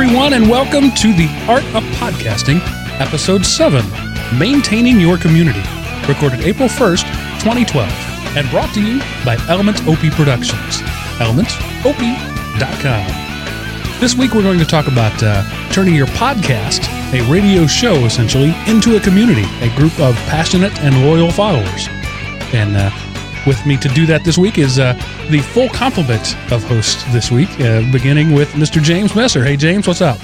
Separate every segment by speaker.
Speaker 1: everyone, and welcome to the Art of Podcasting, Episode 7 Maintaining Your Community, recorded April 1st, 2012, and brought to you by Element OP Productions. ElementOP.com. This week, we're going to talk about uh, turning your podcast, a radio show essentially, into a community, a group of passionate and loyal followers. And uh, with me to do that this week is uh, the full complement of hosts this week, uh, beginning with Mr. James Messer. Hey, James, what's up?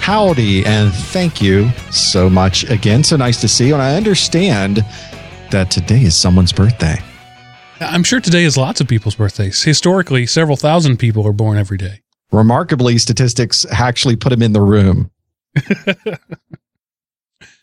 Speaker 2: Howdy, and thank you so much again. So nice to see you. And I understand that today is someone's birthday.
Speaker 1: I'm sure today is lots of people's birthdays. Historically, several thousand people are born every day.
Speaker 2: Remarkably, statistics actually put him in the room.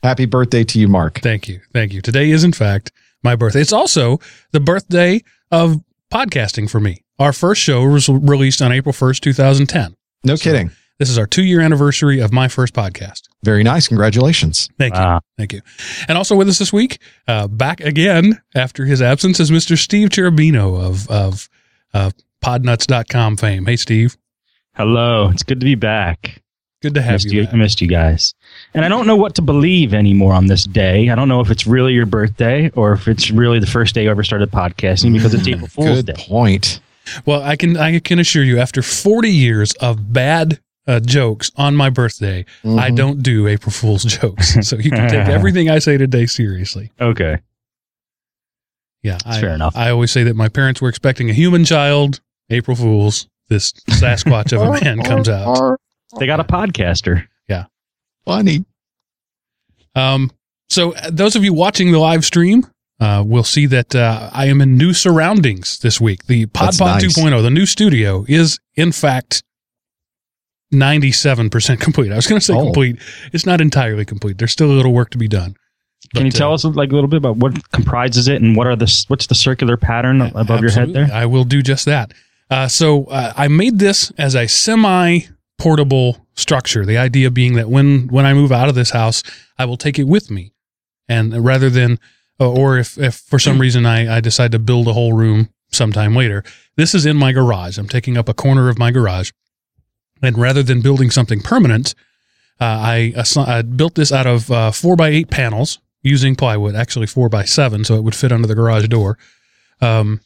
Speaker 2: Happy birthday to you, Mark.
Speaker 1: Thank you. Thank you. Today is, in fact, my birthday. It's also the birthday of podcasting for me. Our first show was released on April 1st, 2010.
Speaker 2: No
Speaker 1: So-
Speaker 2: kidding.
Speaker 1: This is our two year anniversary of my first podcast.
Speaker 2: Very nice. Congratulations.
Speaker 1: Thank you.
Speaker 3: Wow.
Speaker 1: Thank you. And also with us this week, uh, back again after his absence, is Mr. Steve Cherubino of, of uh, podnutz.com fame. Hey, Steve.
Speaker 3: Hello. It's good to be back.
Speaker 1: Good to have
Speaker 3: missed
Speaker 1: you.
Speaker 3: you. I missed you guys. And I don't know what to believe anymore on this day. I don't know if it's really your birthday or if it's really the first day you ever started podcasting because it's April Fool's
Speaker 2: Good
Speaker 3: Day.
Speaker 2: point.
Speaker 1: Well, I can I can assure you, after 40 years of bad uh, jokes on my birthday, I
Speaker 2: Mhm.
Speaker 1: don't do April Fool's jokes. So you can take everything I say today seriously.
Speaker 3: Okay.
Speaker 1: Yeah, I,
Speaker 3: fair enough.
Speaker 1: I always say that my parents were expecting a human child. April Fools. This Sasquatch of a man comes out.
Speaker 3: They got a podcaster. Yeah.
Speaker 2: Funny.
Speaker 1: Um, so uh, those of you watching the live stream uh, will see that uh, I am in new surroundings this week. The
Speaker 2: That's
Speaker 1: PodPod
Speaker 2: nice.
Speaker 1: 2.0, the new studio, is in fact 97% complete. I was going to say
Speaker 2: Oh.
Speaker 1: complete. It's not entirely complete. There's still a little work to be done.
Speaker 3: Can you tell
Speaker 1: uh,
Speaker 3: us like a little bit about what comprises it and what are the what's the circular pattern above your head there?
Speaker 1: I will do just that. Uh, so uh, I made this as a semi portable structure. The idea being that when when I move out of this house, I will take it with me, and rather than uh, or if if for some reason I I decide to build a whole room sometime later, this is in my garage. I'm taking up a corner of my garage, and rather than building something permanent, uh, I, I built this out of uh, four by eight panels using plywood, actually four by seven, so it would fit under the garage door. Um,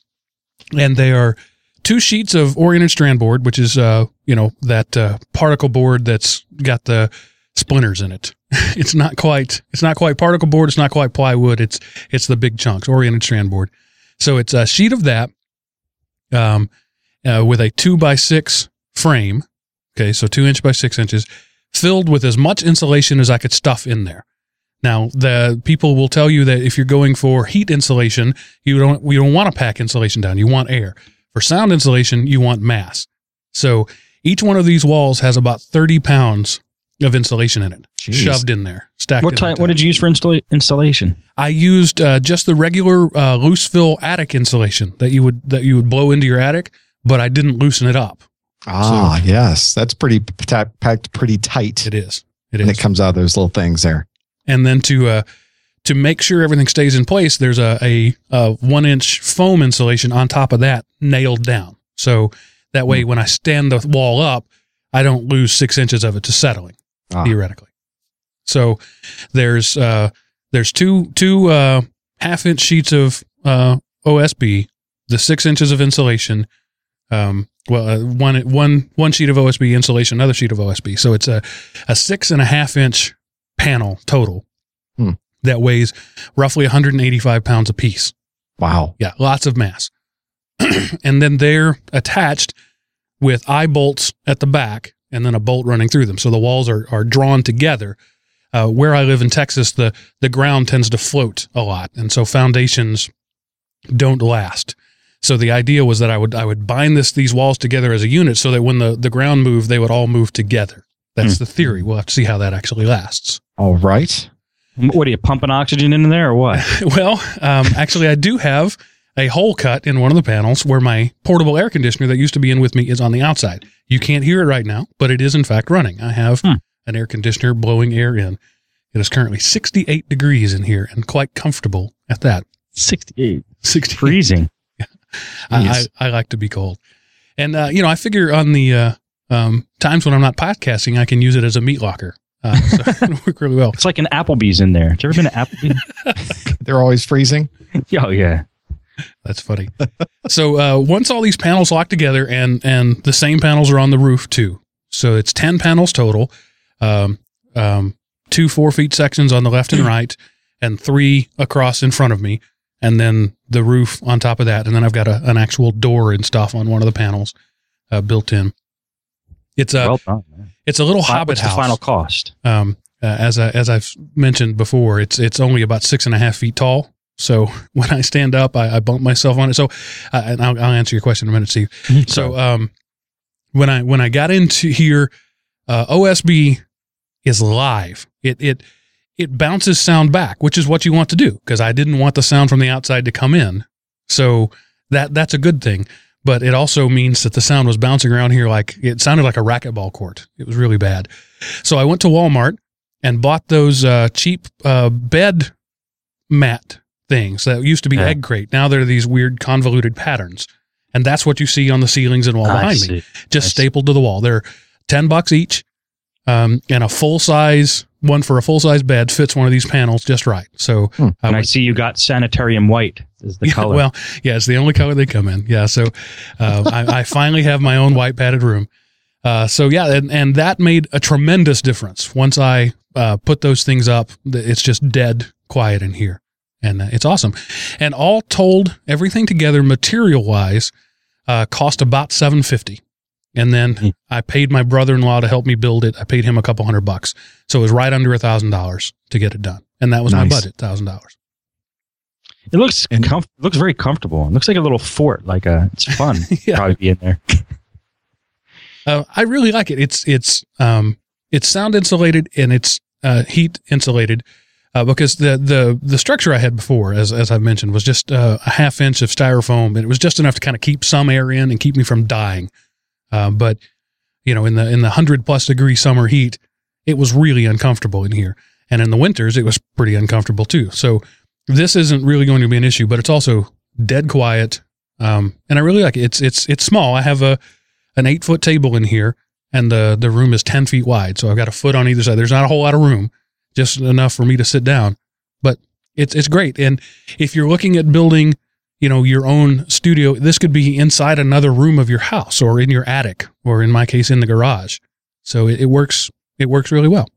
Speaker 1: and they are two sheets of oriented strand board, which is uh, you know that uh, particle board that's got the splinters in it. it's not quite it's not quite particle board. It's not quite plywood. It's it's the big chunks oriented strand board. So it's a sheet of that, um, uh, with a two by six frame. Okay, so two inch by six inches, filled with as much insulation as I could stuff in there. Now, the people will tell you that if you're going for heat insulation, you don't you don't want to pack insulation down. You want air. For sound insulation, you want mass. So each one of these walls has about 30 pounds of insulation in it,
Speaker 2: Jeez.
Speaker 1: shoved in there, stacked.
Speaker 3: What type? What did you use for installa- installation?
Speaker 1: I used uh, just the regular uh, loose fill attic insulation that you would that you would blow into your attic, but I didn't loosen it up.
Speaker 2: Ah, yes. That's pretty packed pretty tight.
Speaker 1: It is. It
Speaker 2: and it comes out of those little things there.
Speaker 1: and then to uh, to make sure everything stays in place, there's a, a, a one inch foam insulation on top of that nailed down. So that way, when I stand the wall up, I don't lose six inches of it to settling
Speaker 2: Ah.
Speaker 1: theoretically. So there's uh, there's two two uh, half inch sheets of uh, OSB, the six inches of insulation. Um, well, uh, one one one sheet of OSB insulation, another sheet of OSB. So it's a a six and a half inch panel total
Speaker 2: Hmm.
Speaker 1: That weighs roughly 185 pounds apiece.
Speaker 2: Wow.
Speaker 1: Yeah, lots of mass. and then they're attached with eye bolts at the back and then a bolt running through them. So the walls are, are drawn together. Uh, where I live in Texas, the, the ground tends to float a lot. And so foundations don't last. So the idea was that I would I would bind this these walls together as a unit so that when the, the ground moved, they would all move together. That's the theory. We'll have to see how that actually lasts.
Speaker 2: All right.
Speaker 3: What are you pumping oxygen in there or what?
Speaker 1: well, um, actually, I do have a hole cut in one of the panels where my portable air conditioner that used to be in with me is on the outside. You can't hear it right now, but it is in fact running. I have
Speaker 3: Hmm.
Speaker 1: an air conditioner blowing air in. It is currently 68 degrees in here and quite comfortable at that.
Speaker 3: 68.
Speaker 1: 68.
Speaker 3: Freezing.
Speaker 1: I, I, I like to be cold. And, uh, you know, I figure on the, uh, um, times when I'm not podcasting, I can use it as a meat locker. Uh, so it work really well.
Speaker 3: It's like an Applebee's in there. Have you ever been to Applebee's?
Speaker 2: They're always freezing.
Speaker 3: oh yeah.
Speaker 1: That's funny. so uh, once all these panels lock together, and and the same panels are on the roof too. So it's ten panels total. Um, um, two four feet sections on the left and right, and three across in front of me, and then the roof on top of that, and then I've got a, an actual door and stuff on one of the panels uh, built in. It's a
Speaker 3: well done.
Speaker 1: It's a little
Speaker 3: Fi-
Speaker 1: hobbit
Speaker 3: What's the
Speaker 1: house.
Speaker 3: final cost?
Speaker 1: Um, uh, as I, as I've mentioned before, it's it's only about six and a half feet tall. So when I stand up, I, I bump myself on it. So, uh, and I'll, I'll answer your question in a minute, Steve. So, um, when I when I got into here, uh, OSB is live. It it it bounces sound back, which is what you want to do because I didn't want the sound from the outside to come in. So that that's a good thing. But it also means that the sound was bouncing around here like it sounded like a racquetball court. It was really bad. So I went to Walmart and bought those uh, cheap uh, bed mat things that used to be
Speaker 3: Yeah.
Speaker 1: egg crate. Now they're these weird convoluted patterns, and that's what you see on the ceilings and wall
Speaker 3: I
Speaker 1: behind me, just
Speaker 3: I see.
Speaker 1: stapled to the wall. They're ten bucks each, um, and a full size one for a full size bed fits one of these panels just right. So
Speaker 2: Hmm.
Speaker 1: I
Speaker 3: And I see you got sanitarium white is the
Speaker 1: yeah,
Speaker 3: color.
Speaker 1: Well, yeah, it's the only color they come in. Yeah, so uh, I, I finally have my own white padded room. Uh, so yeah, and, and that made a tremendous difference. Once I uh, put those things up, it's just dead quiet in here, and uh, it's awesome. And all told, everything together, material wise, uh, cost about seven fifty. And then
Speaker 3: Hmm.
Speaker 1: I paid my brother in law to help me build it. I paid him a couple hundred bucks, so it was right under a thousand dollars to get it done, and that was my
Speaker 2: Nice.
Speaker 1: budget, thousand dollars.
Speaker 3: it looks
Speaker 2: And-
Speaker 3: comf- looks very comfortable. It looks like a little fort. Like a it's fun.
Speaker 1: Yeah.
Speaker 3: Probably be in there.
Speaker 1: Uh, I really like it. It's it's um it's sound insulated and it's uh, heat insulated uh, because the the the structure I had before, as as I've mentioned, was just uh, a half inch of styrofoam, and it was just enough to kind of keep some air in and keep me from dying. Uh, but you know, in the in the hundred plus degree summer heat, it was really uncomfortable in here, and in the winters, it was pretty uncomfortable too. So this isn't really going to be an issue, but it's also dead quiet, um, and I really like it. It's it's it's small. I have a an eight foot table in here, and the the room is ten feet wide. So I've got a foot on either side. There's not a whole lot of room, just enough for me to sit down. But it's it's great. And if you're looking at building, you know, your own studio, this could be inside another room of your house, or in your attic, or in my case, in the garage. So it, it works. It works really well.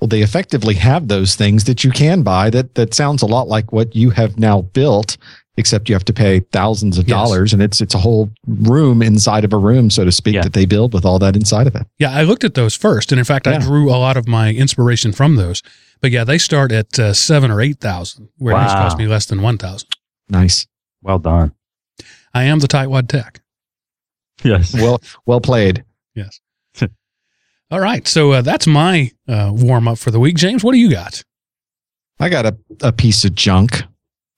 Speaker 2: Well, they effectively have those things that you can buy that that sounds a lot like what you have now built, except you have to pay thousands of
Speaker 1: Yes.
Speaker 2: dollars, and it's it's a whole room inside of a room, so to speak,
Speaker 3: Yeah.
Speaker 2: that they build with all that inside of it.
Speaker 1: Yeah, I looked at those first, and in fact, I drew a lot of my inspiration from those. But yeah, they start at uh, seven or eight thousand, where these cost me less than one thousand.
Speaker 2: Nice,
Speaker 3: Well done.
Speaker 1: I am the tightwad tech.
Speaker 3: Yes.
Speaker 2: well well played.
Speaker 1: Yes. All right, so uh, that's my uh, warm up for the week. James, what do you got?
Speaker 2: I got a, a piece of junk.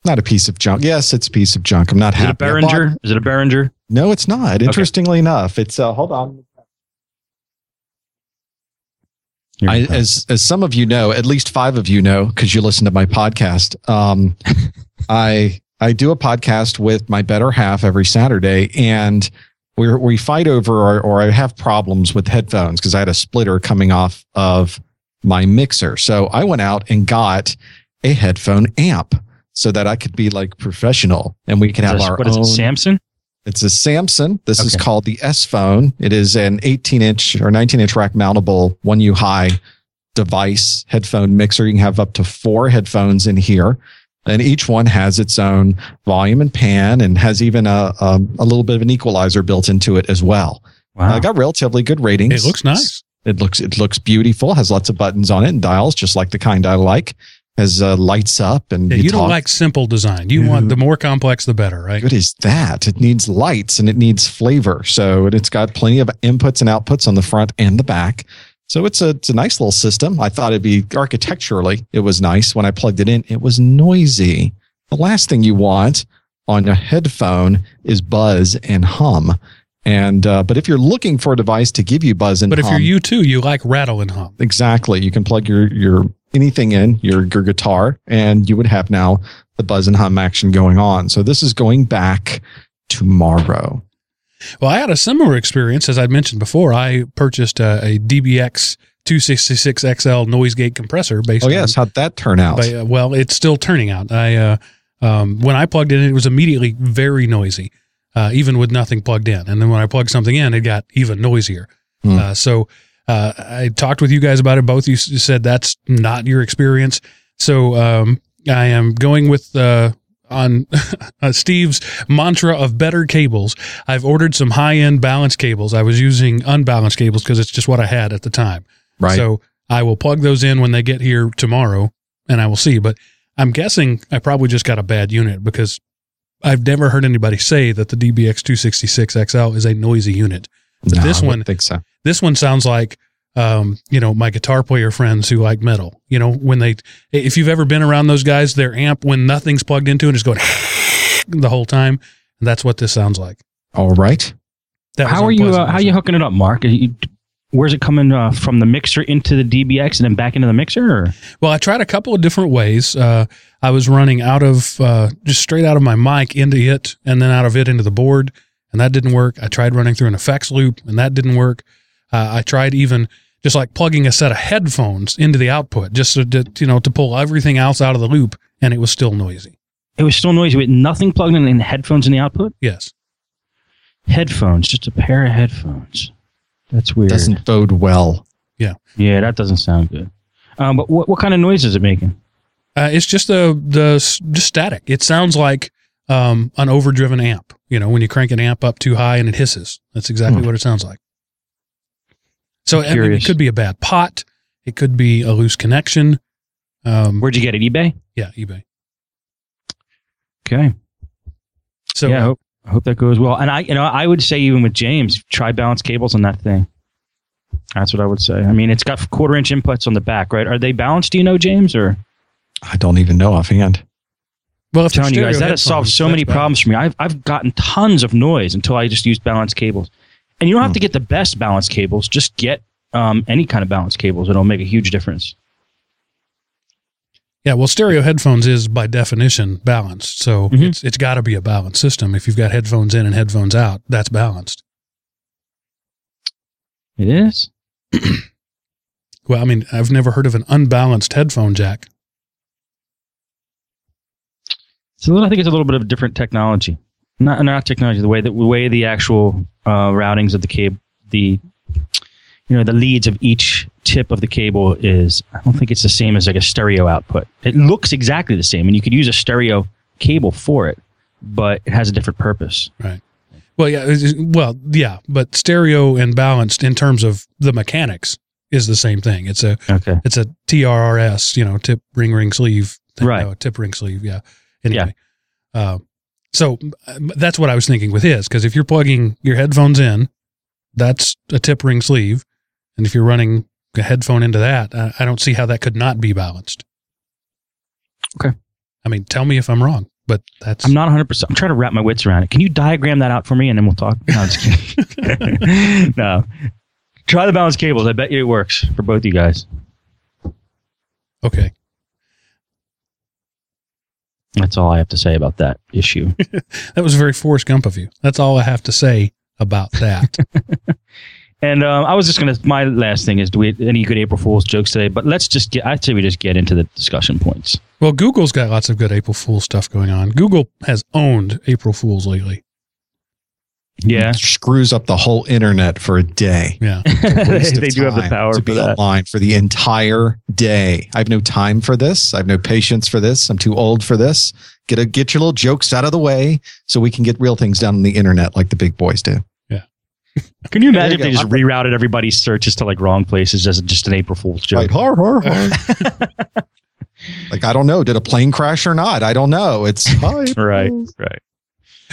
Speaker 2: Not a piece of junk. Yes, it's a piece of junk. I'm not
Speaker 3: Is it a
Speaker 2: happy. I bought-
Speaker 3: Is it a Behringer?
Speaker 2: No, it's not. Interestingly enough, it's uh, hold on. I, as as some of you know, at least five of you know, because you listen to my podcast. Um, I I do a podcast with my better half every Saturday, and we we fight over or, or I have problems with headphones because I had a splitter coming off of my mixer. So I went out and got a headphone amp so that I could be like professional and we can
Speaker 3: Is
Speaker 2: have
Speaker 3: this-
Speaker 2: our
Speaker 3: what is
Speaker 2: own.
Speaker 3: it? Samson?
Speaker 2: It's a Samson. This is called the S Phone. It is an 18 inch or 19 inch rack mountable one U high device headphone mixer. You can have up to four headphones in here. And each one has its own volume and pan and has even a, a, a little bit of an equalizer built into it as well.
Speaker 3: Wow.
Speaker 2: I got relatively good ratings.
Speaker 1: It looks nice.
Speaker 2: It looks it looks beautiful. Has lots of buttons on it and dials, just like the kind I like. Has uh, lights up and
Speaker 1: Yeah, you don't
Speaker 2: talk-
Speaker 1: like simple design. You want the more complex, the better, right?
Speaker 2: good is that? It needs lights and it needs flavor. So it's got plenty of inputs and outputs on the front and the back. So it's a it's a nice little system. I thought it'd be architecturally it was nice. When I plugged it in, it was noisy. The last thing you want on a headphone is buzz and hum. And uh, but if you're looking for a device to give you buzz and hum.
Speaker 1: But if
Speaker 2: hum,
Speaker 1: you're you too, you like rattle and hum.
Speaker 2: Exactly. You can plug your your anything in your your guitar, and you would have now the buzz and hum action going on. So this is going back tomorrow.
Speaker 1: Well, I had a similar experience as I mentioned before. I purchased a, a DBX 266 XL noise gate compressor based.
Speaker 2: Oh yes,
Speaker 1: on,
Speaker 2: how'd that turn out?
Speaker 1: by, uh, well, it's still turning out. I uh, um, when I plugged it in, it was immediately very noisy, uh, even with nothing plugged in. And then when I plugged something in, it got even noisier. Uh, so uh, I talked with you guys about it. Both you said that's not your experience. So um, I am going with uh, on uh, Steve's mantra of better cables. I've ordered some high end balanced cables. I was using unbalanced cables because it's just what I had at the time.
Speaker 2: right.
Speaker 1: So I will plug those in when they get here tomorrow and I will see. But I'm guessing I probably just got a bad unit because I've never heard anybody say that the DBX 266 XL is a noisy unit.
Speaker 2: No,
Speaker 1: this one-
Speaker 2: think so.
Speaker 1: This one sounds like, um, you know, my guitar player friends who like metal. You know, when they, if you've ever been around those guys, their amp, when nothing's plugged into it, is going the whole time. And that's what this sounds like.
Speaker 2: All right.
Speaker 1: That
Speaker 3: How are you? Uh, how are you hooking it up, Mark? Are you- where's it coming uh, from the mixer into the DBX and then back into the mixer? Or?
Speaker 1: Well, I tried a couple of different ways. Uh, I was running out of uh, just straight out of my mic into it, and then out of it into the board, and that didn't work. I tried running through an effects loop, and that didn't work. Uh, I tried even just like plugging a set of headphones into the output, just so to, you know to pull everything else out of the loop, and it was still noisy.
Speaker 3: It was still noisy with nothing plugged in and headphones in the output.
Speaker 1: Yes,
Speaker 3: Headphones, just a pair of headphones. That's weird.
Speaker 2: Doesn't bode well.
Speaker 3: yeah, Yeah, that doesn't sound good. Um, but what, what kind of noise is it making?
Speaker 1: uh, it's just the the just static. It sounds like um, an overdriven amp. You know, when you crank an amp up too high and it hisses. That's exactly
Speaker 2: Hmm.
Speaker 1: what it sounds like. So I mean, it could be a bad pot. It could be a loose connection. Um,
Speaker 3: Where'd you get it? eBay.
Speaker 1: yeah, eBay.
Speaker 3: Okay.
Speaker 1: So
Speaker 3: yeah, I hope, I hope that goes well. And I, you know, I would say even with James, try balance cables on that thing. That's what I would say. I mean, it's got quarter inch inputs on the back, right? Are they balanced? Do you know, James? Or
Speaker 2: I don't even know offhand.
Speaker 1: well,
Speaker 3: I'm
Speaker 1: if
Speaker 3: telling you guys, that has solved so many
Speaker 1: bad.
Speaker 3: problems for me. I've I've gotten tons of noise until I just used balanced cables. And you don't have
Speaker 2: Hmm.
Speaker 3: to get the best balanced cables. Just get um, any kind of balanced cables. It'll make a huge difference.
Speaker 1: Yeah, well, stereo headphones is by definition balanced, so
Speaker 3: Mhm.
Speaker 1: it's it's got to be a balanced system. If you've got headphones in and headphones out, that's balanced.
Speaker 3: It is.
Speaker 1: Well, I mean, I've never heard of an unbalanced headphone jack.
Speaker 3: So. I think it's a little bit of a different technology. Not not technology. The way that the way the actual uh, routings of the cable, the you know the leads of each tip of the cable is. I don't think it's the same as like a stereo output. It looks exactly the same, and you could use a stereo cable for it, but it has a different purpose. Right.
Speaker 1: Well, yeah, well, yeah, but stereo and balanced in terms of the mechanics is the same thing. It's a
Speaker 3: Okay.
Speaker 1: it's a TRRS, you know, tip ring ring sleeve, thing.
Speaker 3: Right.
Speaker 1: No, tip ring sleeve, yeah. Anyway, uh, so that's what I was thinking with his because if you're plugging your headphones in, that's a tip ring sleeve, and if you're running a headphone into that, I, I don't see how that could not be balanced.
Speaker 3: Okay.
Speaker 1: I mean, tell me if I'm wrong, but that's
Speaker 3: I'm not 100. percent I'm trying to wrap my wits around it. Can you diagram that out for me, and then we'll talk? No, I'm just kidding. no. Try the balanced cables. I bet you it works for both you guys.
Speaker 1: okay.
Speaker 3: That's all I have to say about that issue.
Speaker 1: That was very Forrest Gump of you. That's all I have to say about that.
Speaker 3: And um, I was just gonna. My last thing is, do we any good April Fool's jokes today? But let's just get. I'd say we just get into the discussion points.
Speaker 1: well, Google's got lots of good April Fool stuff going on. Google has owned April Fools lately.
Speaker 3: Yeah,
Speaker 2: Screws up the whole internet for a day.
Speaker 1: Yeah.
Speaker 3: they, they do have the power
Speaker 2: to be
Speaker 3: that.
Speaker 2: online for the entire day. I have no time for this. I have no patience for this. I'm too old for this. Get a get your little jokes out of the way so we can get real things done on the internet like the big boys do. Yeah.
Speaker 3: Can you imagine
Speaker 2: you
Speaker 3: if they
Speaker 2: go.
Speaker 3: just rerouted everybody's searches to like wrong places as just an April Fool's joke?
Speaker 2: Right. Har, har, har. like I don't know. Did a plane crash or not? I don't know. It's hi,
Speaker 3: Right, right.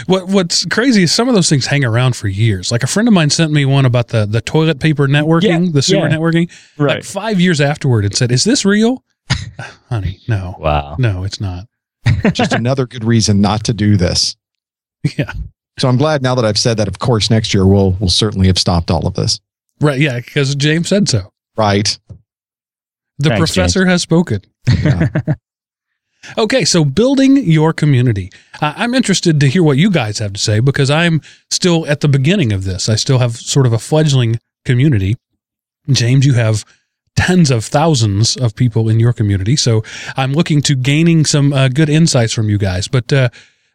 Speaker 1: What What's crazy is some of those things hang around for years. Like a friend of mine sent me one about the the toilet paper networking,
Speaker 3: Yeah,
Speaker 1: the sewer
Speaker 3: yeah.
Speaker 1: networking, like five years afterward, and said, "Is this real?" Uh, honey, no,
Speaker 3: Wow.
Speaker 1: no, it's not.
Speaker 2: Just another good reason not to do this.
Speaker 1: Yeah,
Speaker 2: So I'm glad now that I've said that. Of course, next year we'll we'll certainly have stopped all of this.
Speaker 1: right. Yeah, because James said so.
Speaker 2: Right.
Speaker 1: The
Speaker 3: Thanks,
Speaker 1: professor has spoken.
Speaker 2: Yeah.
Speaker 1: Okay, so building your community. Uh, I'm interested to hear what you guys have to say because I'm still at the beginning of this. I still have sort of a fledgling community. James, you have tens of thousands of people in your community. So I'm looking to gaining some uh, good insights from you guys. But uh,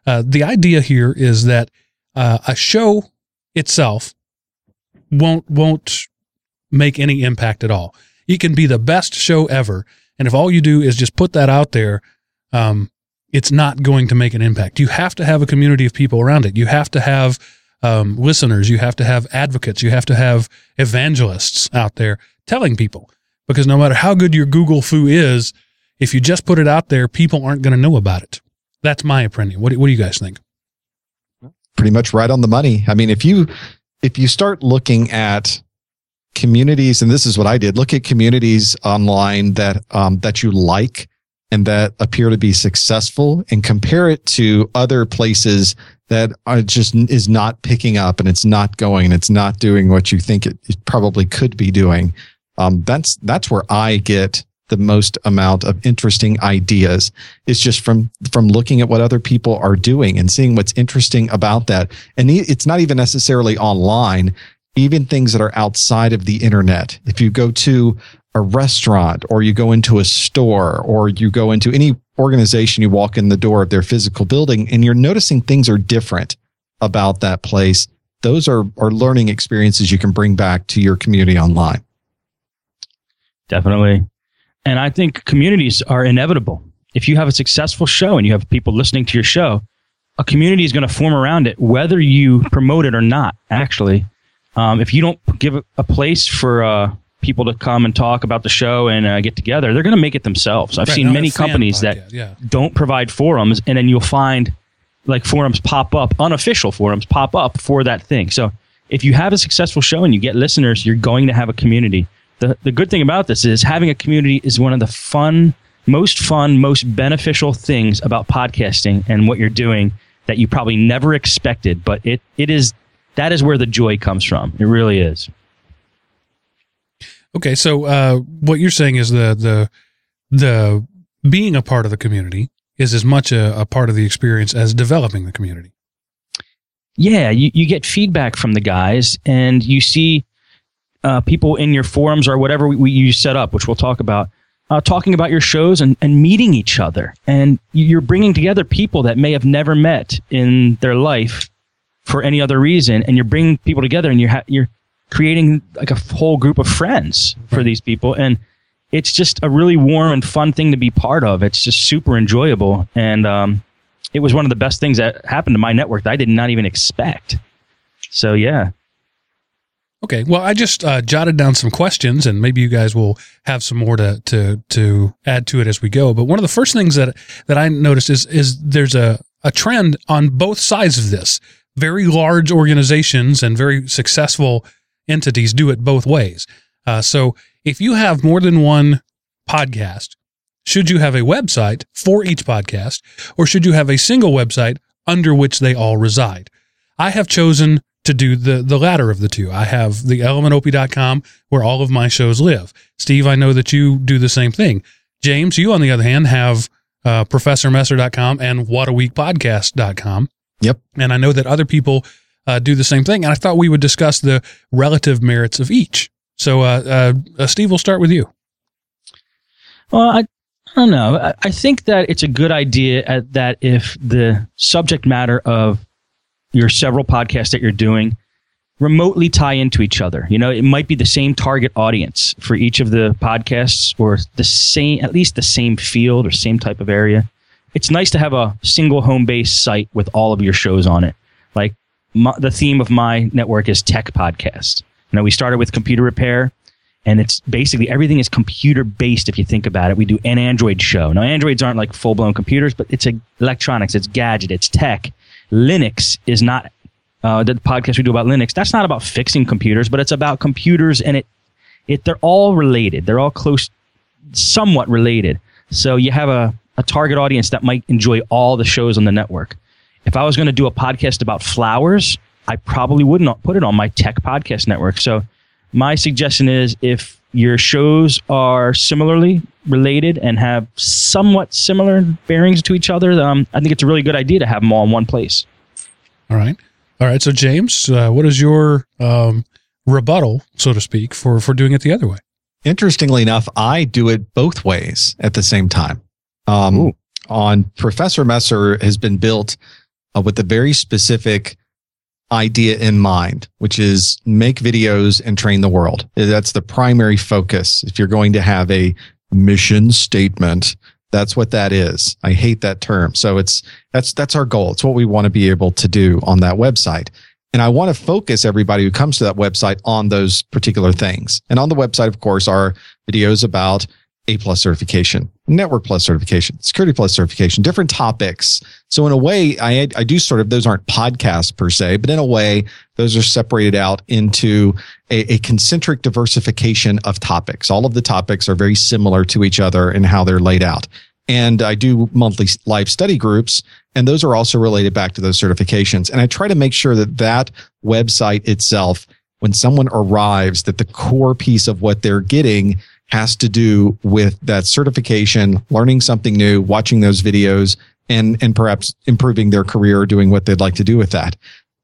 Speaker 1: uh, the idea here is that uh, a show itself won't won't make any impact at all. It can be the best show ever, and if all you do is just put that out there, um, it's not going to make an impact. You have to have a community of people around it. You have to have um, listeners. You have to have advocates. You have to have evangelists out there telling people because no matter how good your Google fu is, if you just put it out there, people aren't going to know about it. That's my opinion. What do, what do you guys think?
Speaker 2: Pretty much right on the money. I mean, if you if you start looking at communities, and this is what I did, look at communities online that um, that you like and that appear to be successful, and compare it to other places that are just is not picking up and it's not going and it's not doing what you think it, it probably could be doing. Um, that's that's where I get the most amount of interesting ideas. Is just from from looking at what other people are doing and seeing what's interesting about that. And it's not even necessarily online even things that are outside of the internet. If you go to a restaurant or you go into a store or you go into any organization you walk in the door of their physical building and you're noticing things are different about that place those are are learning experiences you can bring back to your community online
Speaker 3: Definitely. And I think communities are inevitable. If you have a successful show and you have people listening to your show, a community is going to form around it, whether you promote it or not, actually. Um, if you don't give a place for uh, people to come and talk about the show and uh, get together, they're going to make it themselves. I've
Speaker 1: Right,
Speaker 3: seen many companies that
Speaker 1: yeah.
Speaker 3: don't provide forums, and then you'll find like forums pop up, unofficial forums pop up for that thing. So if you have a successful show and you get listeners, you're going to have a community. The, the good thing about this is having a community is one of the fun, most fun, most beneficial things about podcasting and what you're doing that you probably never expected, but it, it is that is where the joy comes from. It really is.
Speaker 1: Okay, so uh, what you're saying is the the the being a part of the community is as much a, a part of the experience as developing the community.
Speaker 3: Yeah, you, you get feedback from the guys and you see uh, people in your forums or whatever we, we, you set up, which we'll talk about, uh, talking about your shows and, and meeting each other. And you're bringing together people that may have never met in their life for any other reason. And you're bringing people together and you're, ha- you're creating like a whole group of friends for these people. And it's just a really warm and fun thing to be part of. It's just super enjoyable. And um, it was one of the best things that happened to my network that I did not even expect. So, yeah.
Speaker 1: Okay, well, I just uh, jotted down some questions, and maybe you guys will have some more to to to add to it as we go. But one of the first things that that I noticed is is there's a a trend on both sides of this. Very large organizations and very successful entities do it both ways. Uh, so if you have more than one podcast, should you have a website for each podcast, or should you have a single website under which they all reside? I have chosen to do the the latter of the two. I have the elementop.com where all of my shows live. Steve, I know that you do the same thing. James, you on the other hand have uh, professormesser.com and whataweekpodcast.com.
Speaker 2: Yep.
Speaker 1: And I know that other people uh, do the same thing. And I thought we would discuss the relative merits of each. So, uh, uh, Steve, we'll start with you.
Speaker 3: Well, I, I don't know. I, I think that it's a good idea at, that if the subject matter of your several podcasts that you're doing remotely tie into each other. You know, it might be the same target audience for each of the podcasts or the same, at least the same field or same type of area. It's nice to have a single home base site with all of your shows on it. My, the theme of my network is tech podcast. You know, we started with computer repair and it's basically everything is computer based if you think about it. We do an Android show. Now, Androids aren't like full blown computers, but it's electronics, it's gadget, it's tech. Linux is not uh, the podcast we do about Linux. That's not about fixing computers, but it's about computers, and it it they're all related. They're all close, somewhat related. So you have a a target audience that might enjoy all the shows on the network. If I was going to do a podcast about flowers, I probably would not put it on my tech podcast network. So my suggestion is if your shows are similarly related and have somewhat similar bearings to each other, um, I think it's a really good idea to have them all in one place.
Speaker 1: All right. All right. So, James, uh, what is your um, rebuttal, so to speak, for, for doing it the other way?
Speaker 2: Interestingly enough, I do it both ways at the same time. Um, on Professor Messer has been built uh, with a very specific idea in mind, which is make videos and train the world. That's the primary focus. If you're going to have a mission statement, that's what that is. I hate that term. So it's, that's, that's our goal. It's what we want to be able to do on that website. And I want to focus everybody who comes to that website on those particular things. And on the website, of course, are videos about a plus certification, network plus certification, security plus certification, different topics. So in a way, I, I do sort of, those aren't podcasts per se, but in a way, those are separated out into a, a concentric diversification of topics. All of the topics are very similar to each other in how they're laid out. And I do monthly live study groups, and those are also related back to those certifications. And I try to make sure that that website itself, when someone arrives, that the core piece of what they're getting has to do with that certification, learning something new, watching those videos, and and perhaps improving their career or doing what they'd like to do with that.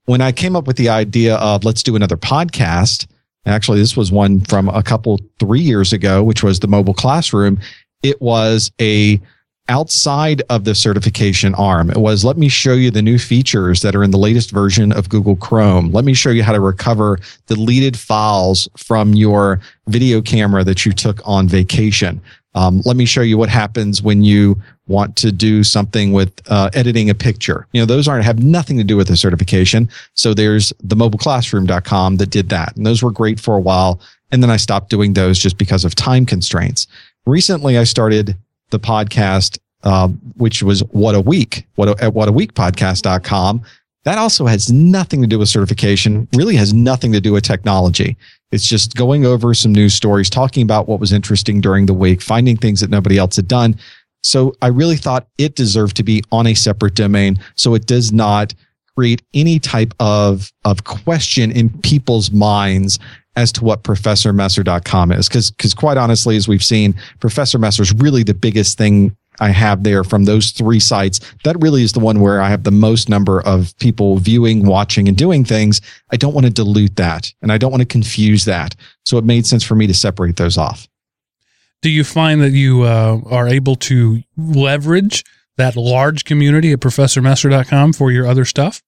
Speaker 2: When I came up with the idea of let's do another podcast, actually this was one from a couple three years ago, which was the mobile classroom. It was a outside of the certification arm. It was let me show you the new features that are in the latest version of Google Chrome. Let me show you how to recover deleted files from your video camera that you took on vacation. Um, let me show you what happens when you want to do something with uh, editing a picture. You know, those aren't have nothing to do with the certification. So there's the mobileclassroom.com that did that. And those were great for a while. And then I stopped doing those just because of time constraints. Recently, I started the podcast, uh, which was What a Week, what a, at whataweekpodcast.com. That also has nothing to do with certification, really has nothing to do with technology. It's just going over some news stories, talking about what was interesting during the week, finding things that nobody else had done. So I really thought it deserved to be on a separate domain. So it does not create any type of, of question in people's minds as to what professormesser.com is. Cause, cause quite honestly, as we've seen, Professor Messer is really the biggest thing I have there from those three sites. That really is the one where I have the most number of people viewing, watching, and doing things. I don't want to dilute that and I don't want to confuse that. So it made sense for me to separate those off.
Speaker 1: Do you find that you uh, are able to leverage that large community at professormesser.com for your other stuff?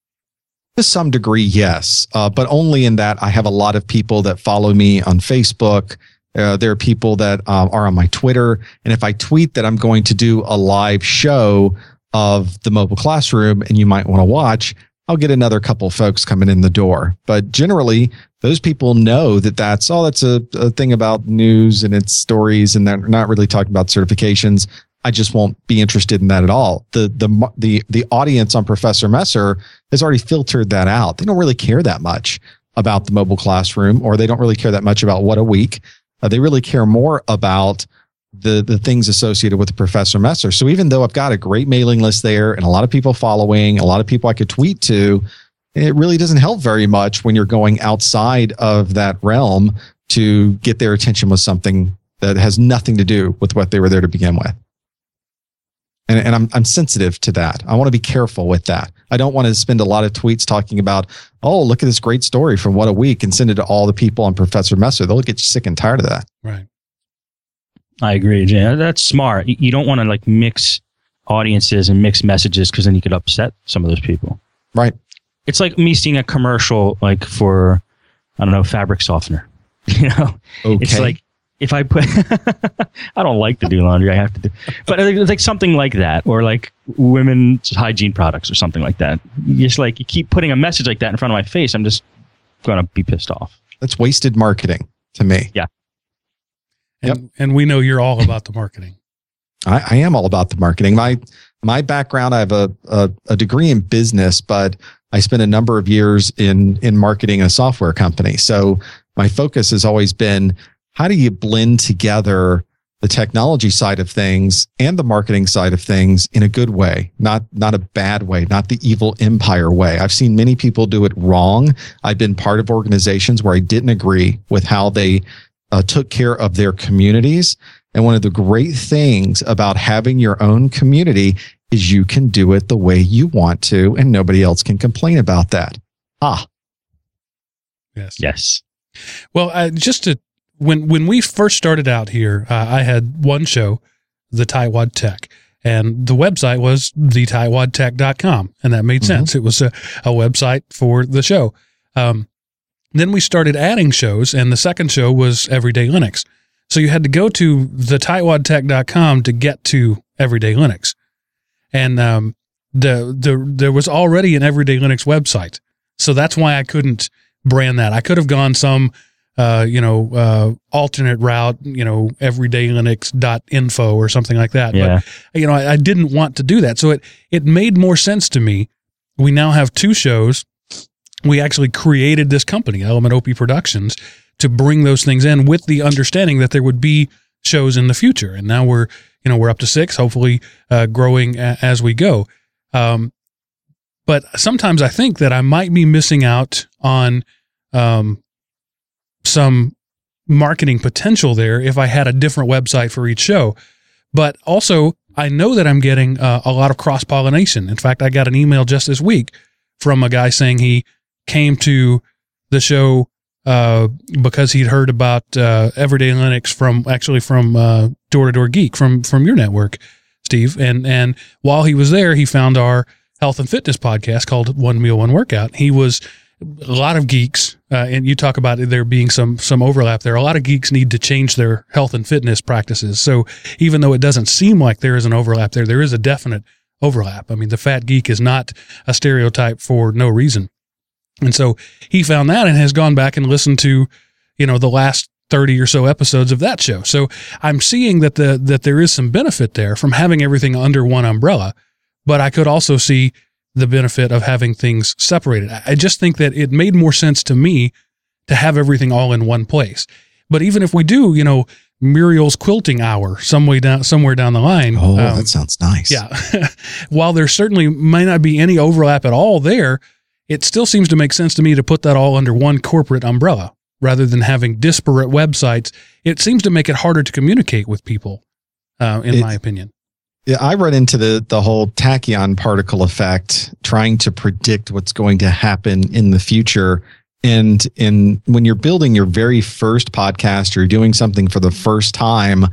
Speaker 2: To some degree, yes, uh, but only in that I have a lot of people that follow me on Facebook. Uh, there are people that uh, are on my Twitter. And if I tweet that I'm going to do a live show of the mobile classroom and you might want to watch, I'll get another couple folks coming in the door. But generally, those people know that that's, oh, that's a, a thing about news and its stories. And they're not really talking about certifications. I just won't be interested in that at all. The the the the audience on Professor Messer has already filtered that out. They don't really care that much about the mobile classroom, or they don't really care that much about what a week. Uh, they really care more about the the things associated with Professor Messer. So even though I've got a great mailing list there and a lot of people following, a lot of people I could tweet to, it really doesn't help very much when you're going outside of that realm to get their attention with something that has nothing to do with what they were there to begin with. And, and I'm, I'm sensitive to that. I want to be careful with that. I don't want to spend a lot of tweets talking about, oh, look at this great story from What a Week and send it to all the people on Professor Messer. They'll get sick and tired of that.
Speaker 1: Right.
Speaker 3: I agree, Jay. That's smart. You don't want to like mix audiences and mix messages because then you could upset some of those people.
Speaker 2: Right.
Speaker 3: It's like me seeing a commercial like for, I don't know, fabric softener. You know,
Speaker 2: Okay.
Speaker 3: it's like if I put, I don't like to do laundry. I have to do, but it's like something like that, or like women's hygiene products, or something like that. You just like you keep putting a message like that in front of my face. I'm just gonna be pissed off.
Speaker 2: that's wasted marketing to me. Yeah.
Speaker 1: And, and we know you're all about the marketing.
Speaker 2: I, I am all about the marketing. My my background, I have a, a, a degree in business, but I spent a number of years in in marketing a software company. So my focus has always been how do you blend together the technology side of things and the marketing side of things in a good way, not not a bad way, not the evil empire way. I've seen many people do it wrong. I've been part of organizations where I didn't agree with how they uh, took care of their communities. And one of the great things about having your own community is you can do it the way you want to, and nobody else can complain about that. Ah,
Speaker 1: Yes.
Speaker 3: Yes.
Speaker 1: Well, uh, just to when when we first started out here, uh, I had one show, the Tightwad Tech, and the website was thetightwadtech.com, and that made
Speaker 2: Mhm.
Speaker 1: sense. It was a, a website for the show. Um, then we started adding shows, and the second show was Everyday Linux. So you had to go to thetightwadtech.com to get to Everyday Linux, and um, the the there was already an Everyday Linux website, so that's why I couldn't brand that. I could have gone some, uh, you know, uh, alternate route, you know, everydaylinux.info or something like that.
Speaker 3: Yeah.
Speaker 1: But, you know, I, I didn't want to do that. So it, it made more sense to me. We now have two shows. We actually created this company, Element OP Productions, to bring those things in with the understanding that there would be shows in the future. And now we're, you know, we're up to six, hopefully, uh, growing a- as we go. Um, but sometimes I think that I might be missing out on um, some marketing potential there if I had a different website for each show. But also, I know that I'm getting uh, a lot of cross pollination. In fact, I got an email just this week from a guy saying he came to the show uh, because he'd heard about uh, Everyday Linux from actually from uh, Door to Door Geek from from your network, Steve. And and while he was there, he found our health and fitness podcast called One Meal One Workout. He was a lot of geeks, uh, and you talk about there being some some overlap there. A lot of geeks need to change their health and fitness practices. So even though it doesn't seem like there is an overlap there, there is a definite overlap. I mean, the fat geek is not a stereotype for no reason. And so he found that and has gone back and listened to, you know, the last 30 or so episodes of that show. So I'm seeing that the that there is some benefit there from having everything under one umbrella, but I could also see the benefit of having things separated. I just think that it made more sense to me to have everything all in one place. But even if we do, you know, Muriel's quilting hour some way down somewhere down the line.
Speaker 2: oh,
Speaker 1: um,
Speaker 2: that sounds nice.
Speaker 1: yeah. While there certainly may not be any overlap at all there, it still seems to make sense to me to put that all under one corporate umbrella rather than having disparate websites. It seems to make it harder to communicate with people, uh, in
Speaker 2: It-
Speaker 1: my opinion.
Speaker 2: Yeah, I run into the the whole tachyon particle effect, trying to predict what's going to happen in the future. And in when you're building your very first podcast or you're doing something for the first time,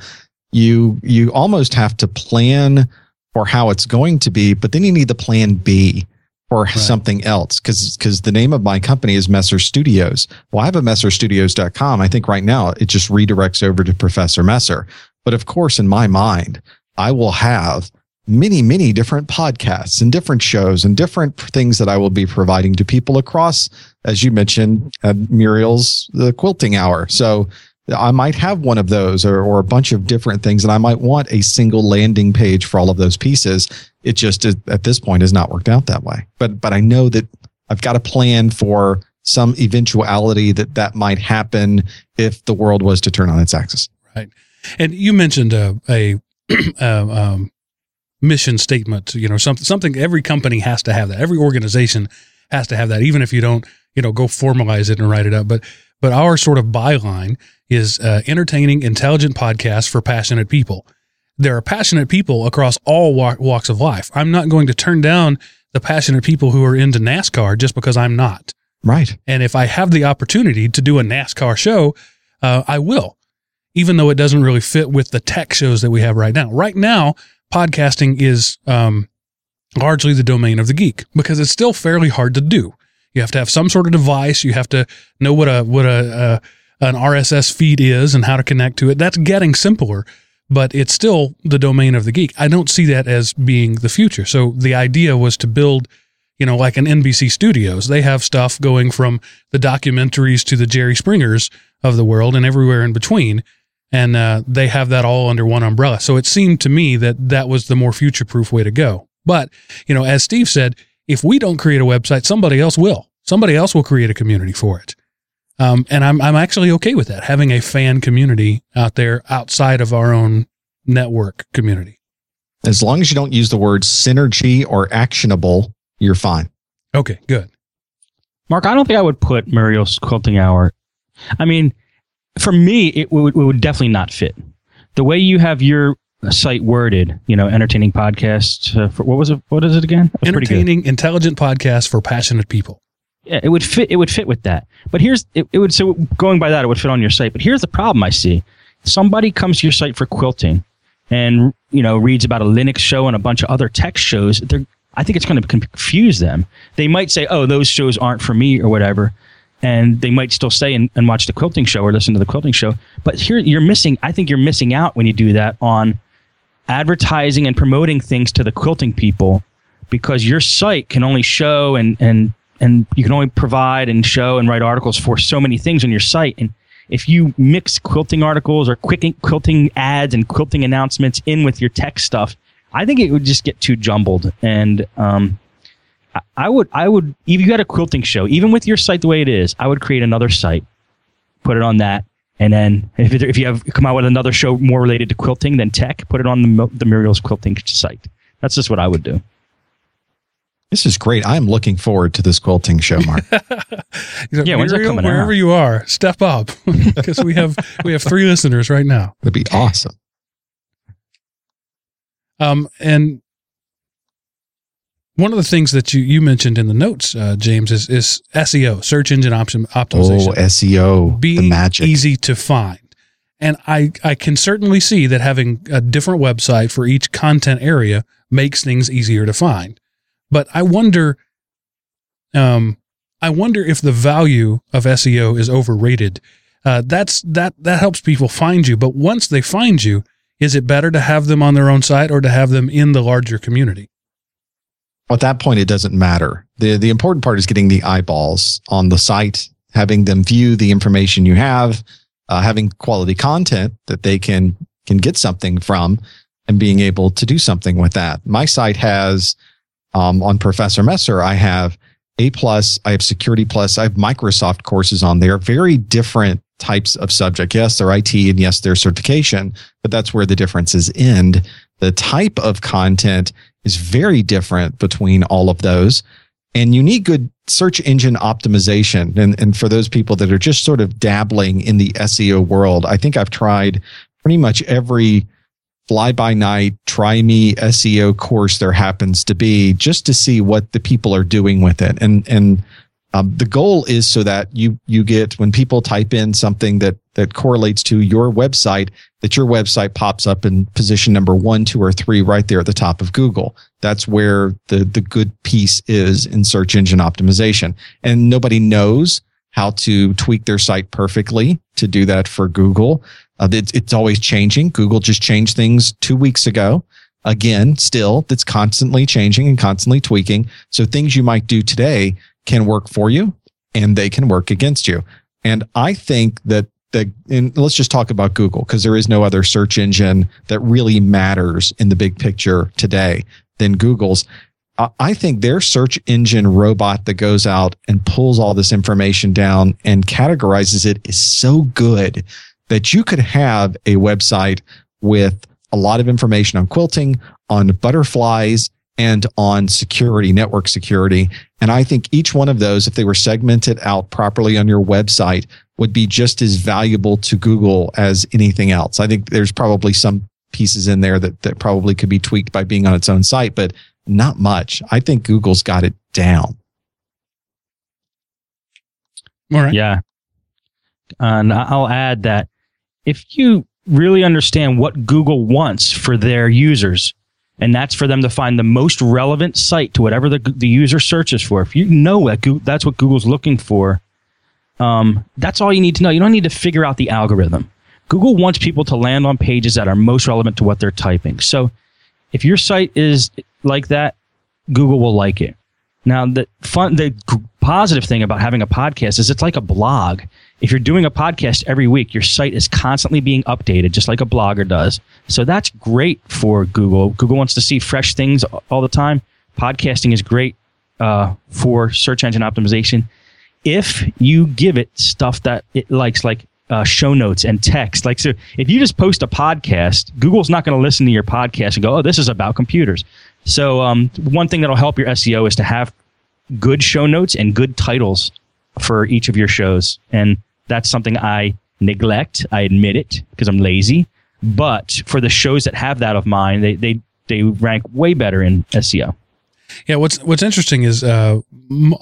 Speaker 2: you you almost have to plan for how it's going to be, but then you need the plan B for something else because because the name of my company is Messer Studios. Well, I have a messerstudios.com. I think right now it just redirects over to Professor Messer. But of course, in my mind, I will have many, many different podcasts and different shows and different things that I will be providing to people across, as you mentioned, uh, Muriel's the quilting hour. So I might have one of those or, or a bunch of different things, and I might want a single landing page for all of those pieces. It just is, at this point has not worked out that way. But but I know that I've got a plan for some eventuality that that might happen if the world was to turn on its axis. Right.
Speaker 1: And you mentioned uh, a uh, um, mission statement. You know, something something every company has to have that. Every organization has to have that, even if you don't, you know, go formalize it and write it up. But but our sort of byline is uh, entertaining, intelligent podcasts for passionate people. There are passionate people across all walks of life. I'm not going to turn down the passionate people who are into NASCAR just because I'm not.
Speaker 2: Right.
Speaker 1: And if I have the opportunity to do a NASCAR show, uh, I will, even though it doesn't really fit with the tech shows that we have right now. Right now, podcasting is um, largely the domain of the geek because it's still fairly hard to do. You have to have some sort of device. You have to know what a what a, uh an RSS feed is and how to connect to it. That's getting simpler, but it's still the domain of the geek. I don't see that as being the future. So the idea was to build you know, like an NBC Studios. They have stuff going from the documentaries to the Jerry Springers of the world and everywhere in between. And uh, they have that all under one umbrella. So it seemed to me that that was the more future proof way to go. But, you know, as Steve said, if we don't create a website, somebody else will. Somebody else will create a community for it. Um, and I'm, I'm actually okay with that, having a fan community out there outside of our own network community.
Speaker 2: As long as you don't use the word synergy or actionable, you're fine.
Speaker 1: Okay, good.
Speaker 3: Mark, I don't think I would put Muriel's quilting hour. I mean, for me, it would, it would definitely not fit. The way you have your site worded, you know, entertaining podcast. Uh, for, what was it? What is it again? It
Speaker 1: entertaining, intelligent podcast for passionate people.
Speaker 3: Yeah, it would fit. It would fit with that. But here's it, it would so going by that, it would fit on your site. But here's the problem I see: somebody comes to your site for quilting, and you know reads about a Linux show and a bunch of other tech shows. They're I think it's going to confuse them. They might say, "Oh, those shows aren't for me" or whatever and they might still stay and, and watch the quilting show or listen to the quilting show. But here you're missing, I think you're missing out when you do that on advertising and promoting things to the quilting people because your site can only show and, and, and you can only provide and show and write articles for so many things on your site. And if you mix quilting articles or quicking, quilting ads and quilting announcements in with your tech stuff, I think it would just get too jumbled. And, um, I would, I would, if you got a quilting show, even with your site the way it is, I would create another site, put it on that, and then if, it, if you have come out with another show more related to quilting than tech, put it on the the Muriel's quilting site. That's just what I would do.
Speaker 2: This is great. I'm looking forward to this quilting show, Mark.
Speaker 3: yeah, when's that coming
Speaker 1: Wherever
Speaker 3: out?
Speaker 1: you are, step up because we have we have three listeners right now.
Speaker 2: That'd be awesome.
Speaker 1: Um, and one of the things that you, you mentioned in the notes, uh, James, is, is SEO, search engine option optimization.
Speaker 2: Oh, SEO,
Speaker 1: being
Speaker 2: the magic.
Speaker 1: easy to find. And I, I can certainly see that having a different website for each content area makes things easier to find. But I wonder, um, I wonder if the value of SEO is overrated. Uh, that's that that helps people find you. But once they find you, is it better to have them on their own site or to have them in the larger community?
Speaker 2: At that point, it doesn't matter. the The important part is getting the eyeballs on the site, having them view the information you have, uh, having quality content that they can can get something from, and being able to do something with that. My site has um, on Professor Messer, I have A plus, I have Security plus, I have Microsoft courses on there. Very different types of subject. Yes, they're IT, and yes, they're certification, but that's where the differences end. The type of content is very different between all of those. And you need good search engine optimization. And, and for those people that are just sort of dabbling in the SEO world, I think I've tried pretty much every fly by night, try me SEO course there happens to be just to see what the people are doing with it. And, and um, the goal is so that you you get when people type in something that that correlates to your website, that your website pops up in position number one, two, or three, right there at the top of Google. That's where the the good piece is in search engine optimization. And nobody knows how to tweak their site perfectly to do that for Google. Uh, it's, it's always changing. Google just changed things two weeks ago. Again, still, that's constantly changing and constantly tweaking. So things you might do today can work for you and they can work against you. And I think that the, and let's just talk about Google because there is no other search engine that really matters in the big picture today than Google's. I think their search engine robot that goes out and pulls all this information down and categorizes it is so good that you could have a website with a lot of information on quilting, on butterflies, and on security, network security. And I think each one of those, if they were segmented out properly on your website, would be just as valuable to Google as anything else. I think there's probably some pieces in there that, that probably could be tweaked by being on its own site, but not much. I think Google's got it down.
Speaker 1: All right.
Speaker 3: Yeah. And I'll add that if you really understand what Google wants for their users, and that's for them to find the most relevant site to whatever the, the user searches for. If you know that Google, that's what Google's looking for, um, that's all you need to know. You don't need to figure out the algorithm. Google wants people to land on pages that are most relevant to what they're typing. So if your site is like that, Google will like it. Now, the fun, the positive thing about having a podcast is it's like a blog. If you're doing a podcast every week, your site is constantly being updated, just like a blogger does. So that's great for Google. Google wants to see fresh things all the time. Podcasting is great uh, for search engine optimization if you give it stuff that it likes, like uh, show notes and text. Like, so if you just post a podcast, Google's not going to listen to your podcast and go, oh, this is about computers. So, um, one thing that'll help your SEO is to have good show notes and good titles for each of your shows. And that's something I neglect. I admit it because I'm lazy. But for the shows that have that of mine, they they they rank way better in SEO.
Speaker 1: Yeah, what's what's interesting is uh,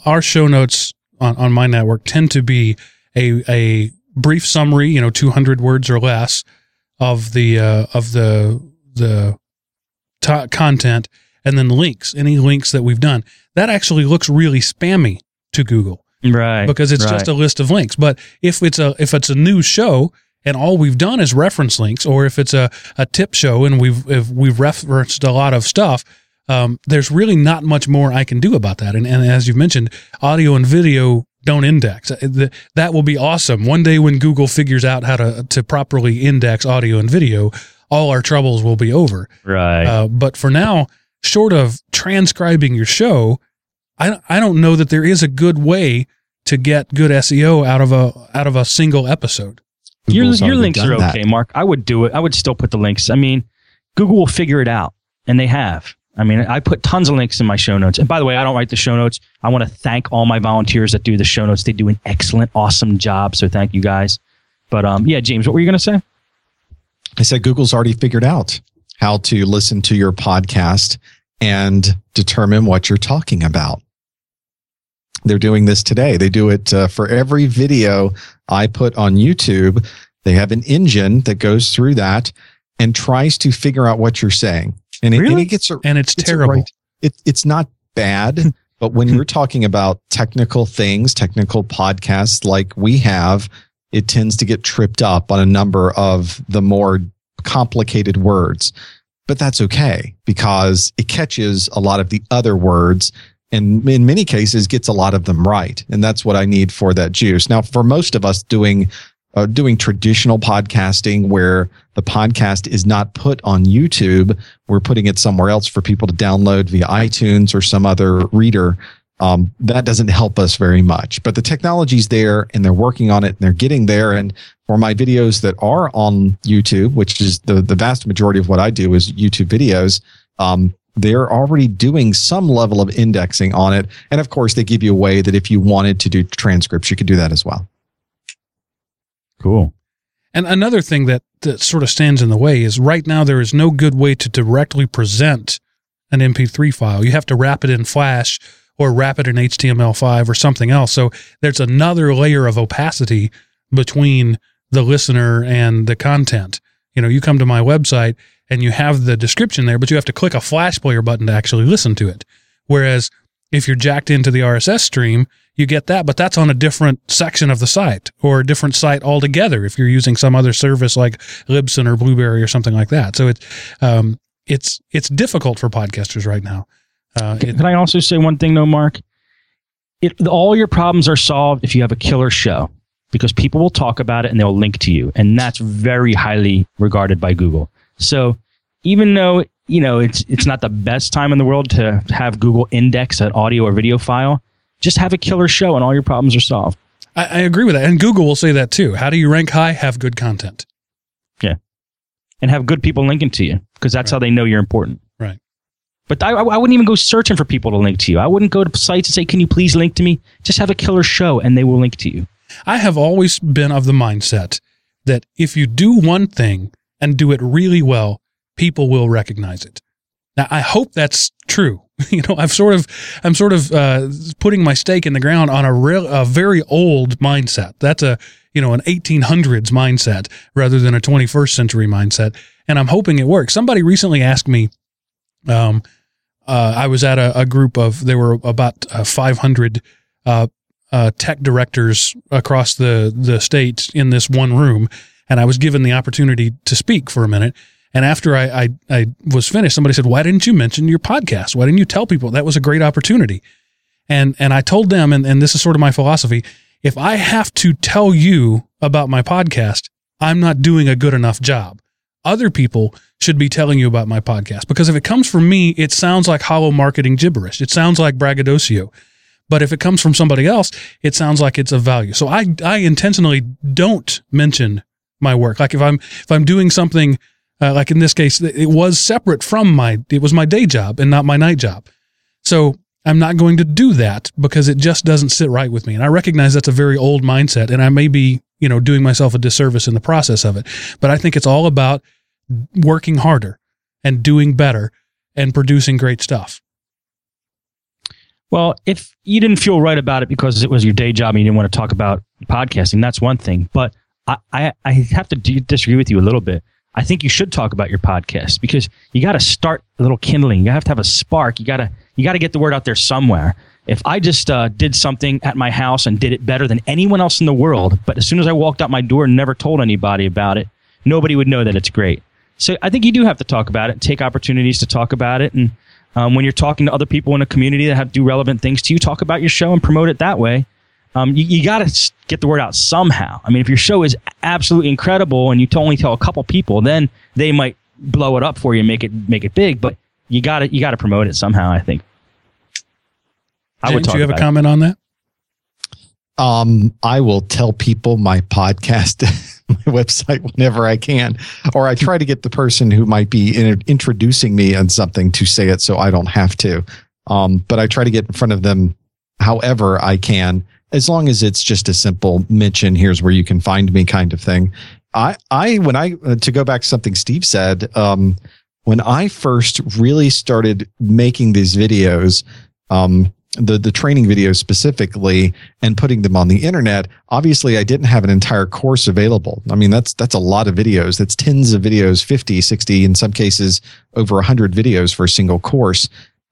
Speaker 1: our show notes on, on my network tend to be a a brief summary, you know, two hundred words or less of the uh, of the the to content, and then links, any links that we've done. That actually looks really spammy to Google
Speaker 3: Right.
Speaker 1: because it's
Speaker 3: right.
Speaker 1: just a list of links. But if it's a if it's a new show and all we've done is reference links, or if it's a, a tip show and we've if we've referenced a lot of stuff, um, there's really not much more I can do about that. And, and as you've mentioned, audio and video don't index. Uh, That will be awesome. One day when Google figures out how to to properly index audio and video, all our troubles will be over.
Speaker 3: right.
Speaker 1: Uh, but for now, short of transcribing your show, I I don't know that there is a good way to get good SEO out of a out of a single episode.
Speaker 3: your
Speaker 2: Google's
Speaker 3: your
Speaker 2: already
Speaker 3: links
Speaker 2: done
Speaker 3: are
Speaker 2: that.
Speaker 3: okay, Mark. I would do it. I would still put the links. I mean, Google will figure it out, and they have. I mean, I put tons of links in my show notes. And by the way, I don't write the show notes. I want to thank all my volunteers that do the show notes. They do an excellent, awesome job. So thank you guys. But um, yeah, James, what were you going to say?
Speaker 2: I said Google's already figured out how to listen to your podcast and determine what you're talking about. They're doing this today. They do it uh, for every video I put on YouTube. They have an engine that goes through that and tries to figure out what you're saying. And it, and it gets a,
Speaker 1: And it's, terrible.
Speaker 2: right- it, it's not bad, but when you're talking about technical things, technical podcasts like we have, it tends to get tripped up on a number of the more complicated words. But that's okay because it catches a lot of the other words and in many cases gets a lot of them right. And that's what I need for that juice. Now, for most of us doing uh, doing traditional podcasting where the podcast is not put on YouTube, we're putting it somewhere else for people to download via iTunes or some other reader. Um, that doesn't help us very much, but the technology's there and they're working on it and they're getting there. And for my videos that are on YouTube, which is the, the vast majority of what I do is YouTube videos, um, they're already doing some level of indexing on it. And of course, they give you a way that if you wanted to do transcripts, you could do that as well.
Speaker 3: Cool.
Speaker 1: And another thing that, that sort of stands in the way is right now there is no good way to directly present an MP3 file. You have to wrap it in Flash or wrap it in HTML5 or something else. So there's another layer of opacity between the listener and the content. You know, you come to my website and you have the description there, but you have to click a Flash player button to actually listen to it. Whereas if you're jacked into the RSS stream, you get that, but that's on a different section of the site or a different site altogether if you're using some other service like Libsyn or Blubrry or something like that. So it's um, it's it's difficult for podcasters right now. Uh,
Speaker 3: Can,
Speaker 1: it-
Speaker 3: can I also say one thing, though, Mark? It, all your problems are solved if you have a killer show because people will talk about it and they'll link to you. And that's very highly regarded by Google. So even though, you know, it's, it's not the best time in the world to have Google index an audio or video file, just have a killer show and all your problems are solved.
Speaker 1: I, I agree with that, and Google will say that too. How do you rank high? Have good content.
Speaker 3: Yeah, and have good people linking to you because that's how they know you're important.
Speaker 1: Right.
Speaker 3: But I, I wouldn't even go searching for people to link to you. I wouldn't go to sites and say, "Can you please link to me?" Just have a killer show, and they will link to you.
Speaker 1: I have always been of the mindset that if you do one thing and do it really well, people will recognize it. Now, I hope that's true. You know, I've sort of, I'm sort of uh, putting my stake in the ground on a real, a very old mindset. That's a, you know, an 1800s mindset rather than a 21st century mindset. And I'm hoping it works. Somebody recently asked me, um, uh, I was at a, a group of, there were about uh, 500 uh, uh, tech directors across the the state in this one room, and I was given the opportunity to speak for a minute. And after I, I I was finished, somebody said, "Why didn't you mention your podcast? Why didn't you tell people that was a great opportunity?" And and I told them, and, and this is sort of my philosophy: if I have to tell you about my podcast, I'm not doing a good enough job. Other people should be telling you about my podcast because if it comes from me, it sounds like hollow marketing gibberish. It sounds like braggadocio. But if it comes from somebody else, it sounds like it's of value. So I, I intentionally don't mention my work. Like if I'm, if I'm doing something, uh, like in this case, it was separate from my, it was my day job and not my night job. So I'm not going to do that because it just doesn't sit right with me. And I recognize that's a very old mindset and I may be you know, doing myself a disservice in the process of it. But I think it's all about working harder and doing better and producing great stuff.
Speaker 3: Well, if you didn't feel right about it because it was your day job and you didn't want to talk about podcasting, that's one thing. But I, I, I have to disagree with you a little bit. I think you should talk about your podcast because you got to start a little kindling. You have to have a spark. You got to you got to get the word out there somewhere. If I just uh, did something at my house and did it better than anyone else in the world, but as soon as I walked out my door and never told anybody about it, nobody would know that it's great. So I think you do have to talk about it, take opportunities to talk about it, and um, when you're talking to other people in a community that have do relevant things to you, talk about your show and promote it that way. Um, you, you got to get the word out somehow. I mean, if your show is absolutely incredible and you only tell a couple people, then they might blow it up for you and make it make it big. But you got to you got to promote it somehow. I think.
Speaker 1: I would. Do you have a comment on that?
Speaker 2: Um, I will tell people my podcast, my website whenever I can, or I try to get the person who might be in, introducing me on something to say it so I don't have to. Um, but I try to get in front of them however I can, as long as it's just a simple mention. Here's where you can find me, kind of thing. I, I, when I uh, to go back to something Steve said, um, when I first really started making these videos, um, the the training videos specifically and putting them on the internet obviously i didn't have an entire course available i mean that's that's a lot of videos that's tens of videos 50 60 in some cases over 100 videos for a single course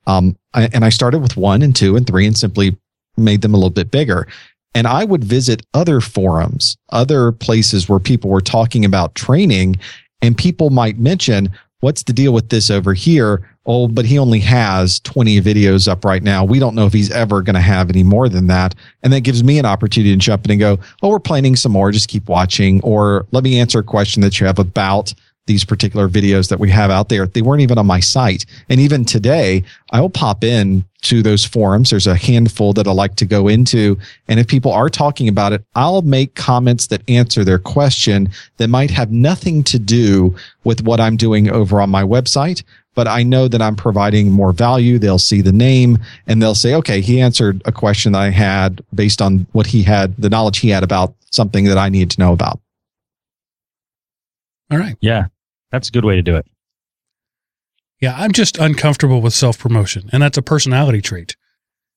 Speaker 2: um, I, and i started with one and two and three and simply made them a little bit bigger and i would visit other forums other places where people were talking about training and people might mention what's the deal with this over here oh, but he only has 20 videos up right now. We don't know if he's ever going to have any more than that. And that gives me an opportunity to jump in and go, oh, we're planning some more. Just keep watching. Or let me answer a question that you have about these particular videos that we have out there. They weren't even on my site. And even today, I will pop in to those forums. There's a handful that I like to go into. And if people are talking about it, I'll make comments that answer their question that might have nothing to do with what I'm doing over on my website but I know that I'm providing more value. They'll see the name and they'll say, okay, he answered a question that I had based on what he had, the knowledge he had about something that I need to know about.
Speaker 1: All right.
Speaker 3: Yeah. That's a good way to do it.
Speaker 1: Yeah. I'm just uncomfortable with self promotion and that's a personality trait.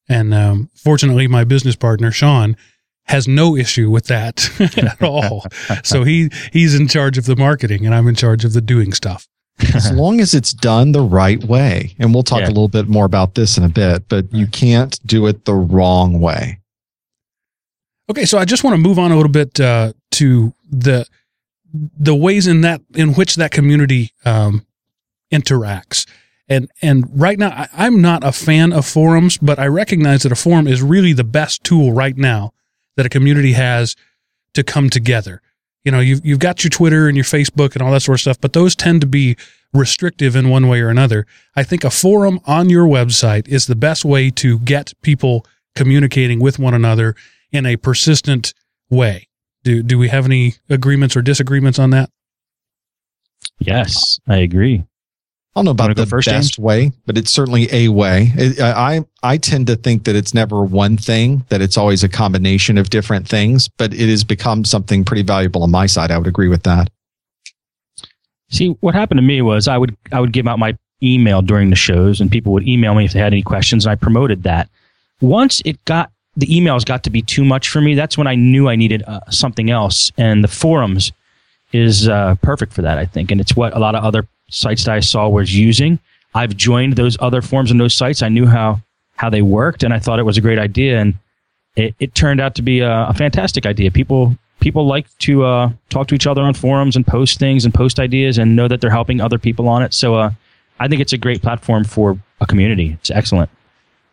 Speaker 1: And um, fortunately, my business partner, Sean, has no issue with that at all. so he he's in charge of the marketing and I'm in charge of the doing stuff
Speaker 2: as long as it's done the right way. And we'll talk yeah. a little bit more about this in a bit, but you can't do it the wrong way.
Speaker 1: Okay, so I just want to move on a little bit uh, to the the ways in that in which that community um, interacts. And and right now, I, I'm not a fan of forums, but I recognize that a forum is really the best tool right now that a community has to come together you know, you've, you've got your Twitter and your Facebook and all that sort of stuff, but those tend to be restrictive in one way or another. I think a forum on your website is the best way to get people communicating with one another in a persistent way. Do, do we have any agreements or disagreements on that?
Speaker 3: Yes, I agree.
Speaker 2: I don't know about the first best James? way, but it's certainly a way. It, I I tend to think that it's never one thing; that it's always a combination of different things. But it has become something pretty valuable on my side. I would agree with that.
Speaker 3: See, what happened to me was I would I would give out my email during the shows, and people would email me if they had any questions, and I promoted that. Once it got the emails got to be too much for me, that's when I knew I needed uh, something else, and the forums is uh, perfect for that, I think, and it's what a lot of other sites that I saw was using. I've joined those other forums and those sites. I knew how how they worked, and I thought it was a great idea, and it, it turned out to be a, a, fantastic idea. People people like to uh, talk to each other on forums and post things and post ideas and know that they're helping other people on it. So uh, I think it's a great platform for a community. It's excellent.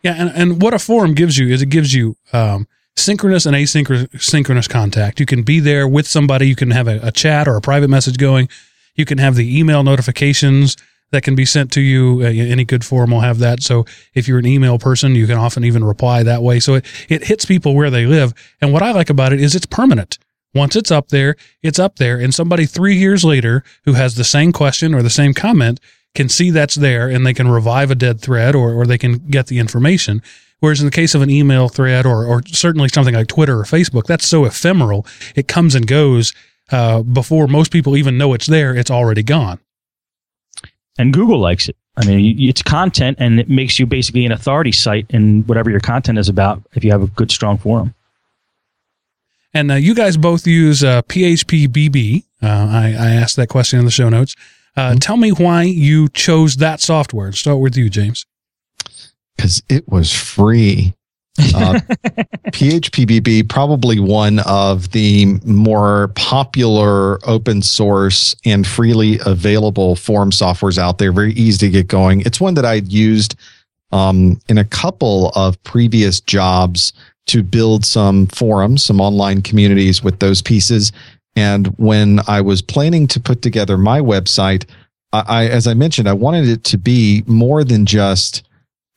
Speaker 1: Yeah, and, and what a forum gives you is it gives you um, synchronous and asynchronous synchronous contact. You can be there with somebody. You can have a, a chat or a private message going. You can have the email notifications that can be sent to you. Uh, any good forum will have that. So if you're an email person, you can often even reply that way. So it, it hits people where they live. And what I like about it is it's permanent. Once it's up there, it's up there. And somebody three years later who has the same question or the same comment can see that's there and they can revive a dead thread or, or they can get the information. Whereas in the case of an email thread or, or certainly something like Twitter or Facebook, that's so ephemeral. It comes and goes uh, before most people even know it's there. It's already gone.
Speaker 3: And Google likes it. I mean, it's content and it makes you basically an authority site in whatever your content is about if you have a good, strong forum.
Speaker 1: And uh, you guys both use uh, PHP BB. Uh, I, I, asked that question in the show notes. Uh, mm-hmm. Tell me why you chose that software. Start with you, James.
Speaker 2: Because it was free. Uh, PHPBB, probably one of the more popular open source and freely available form softwares out there. Very easy to get going. It's one that I'd used um, in a couple of previous jobs to build some forums, some online communities with those pieces. And when I was planning to put together my website, I, as I mentioned, I wanted it to be more than just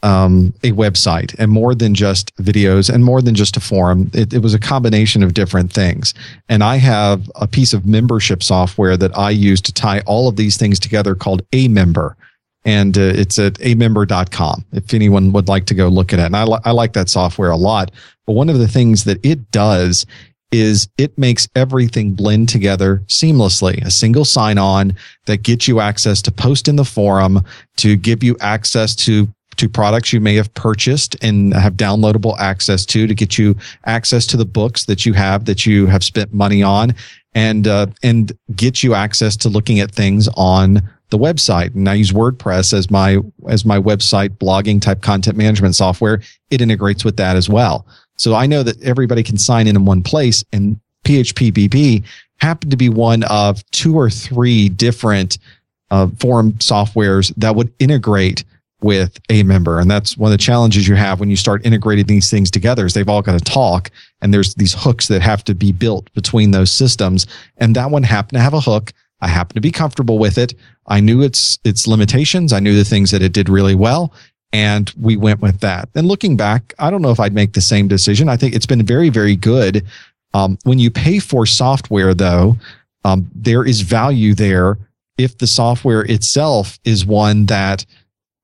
Speaker 2: um, a website and more than just videos and more than just a forum. It, it, was a combination of different things. And I have a piece of membership software that I use to tie all of these things together called Amember. And uh, it's at amember.com if anyone would like to go look at it. And I, li- I like that software a lot. But one of the things that it does is it makes everything blend together seamlessly. A single sign on that gets you access to post in the forum, to give you access to to products you may have purchased and have downloadable access to to get you access to the books that you have that you have spent money on and uh, and get you access to looking at things on the website. And I use WordPress as my as my website blogging type content management software. It integrates with that as well so I know that everybody can sign in in one place and PHPBB happened to be one of two or three different uh, forum softwares that would integrate with Amember. And that's one of the challenges you have when you start integrating these things together is they've all got to talk and there's these hooks that have to be built between those systems. And that one happened to have a hook. I happened to be comfortable with it. I knew its, its limitations. I knew the things that it did really well. And we went with that. And looking back, I don't know if I'd make the same decision. I think it's been very, very good. Um, when you pay for software though, um, there is value there if the software itself is one that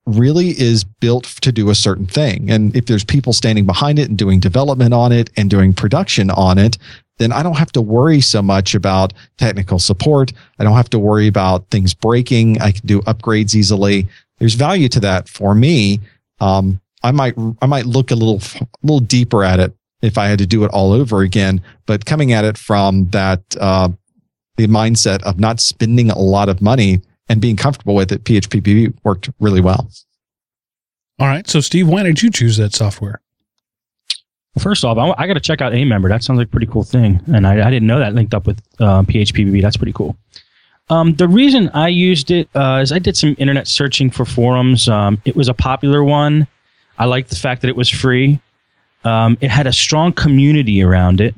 Speaker 2: really is built to do a certain thing. And if there's people standing behind it and doing development on it and doing production on it, then I don't have to worry so much about technical support. I don't have to worry about things breaking. I can do upgrades easily. There's value to that for me. Um, I might, I might look a little, a little deeper at it if I had to do it all over again, but coming at it from that, uh, the mindset of not spending a lot of money and being comfortable with it, PHPBB worked really well.
Speaker 1: All right. So, Steve, why did you choose that software?
Speaker 3: Well, first off, I, I got to check out Amember. That sounds like a pretty cool thing. And I, I didn't know that linked up with uh, PHPBB. That's pretty cool. Um, the reason I used it uh, is I did some internet searching for forums. Um, it was a popular one. I liked the fact that it was free. Um, it had a strong community around it.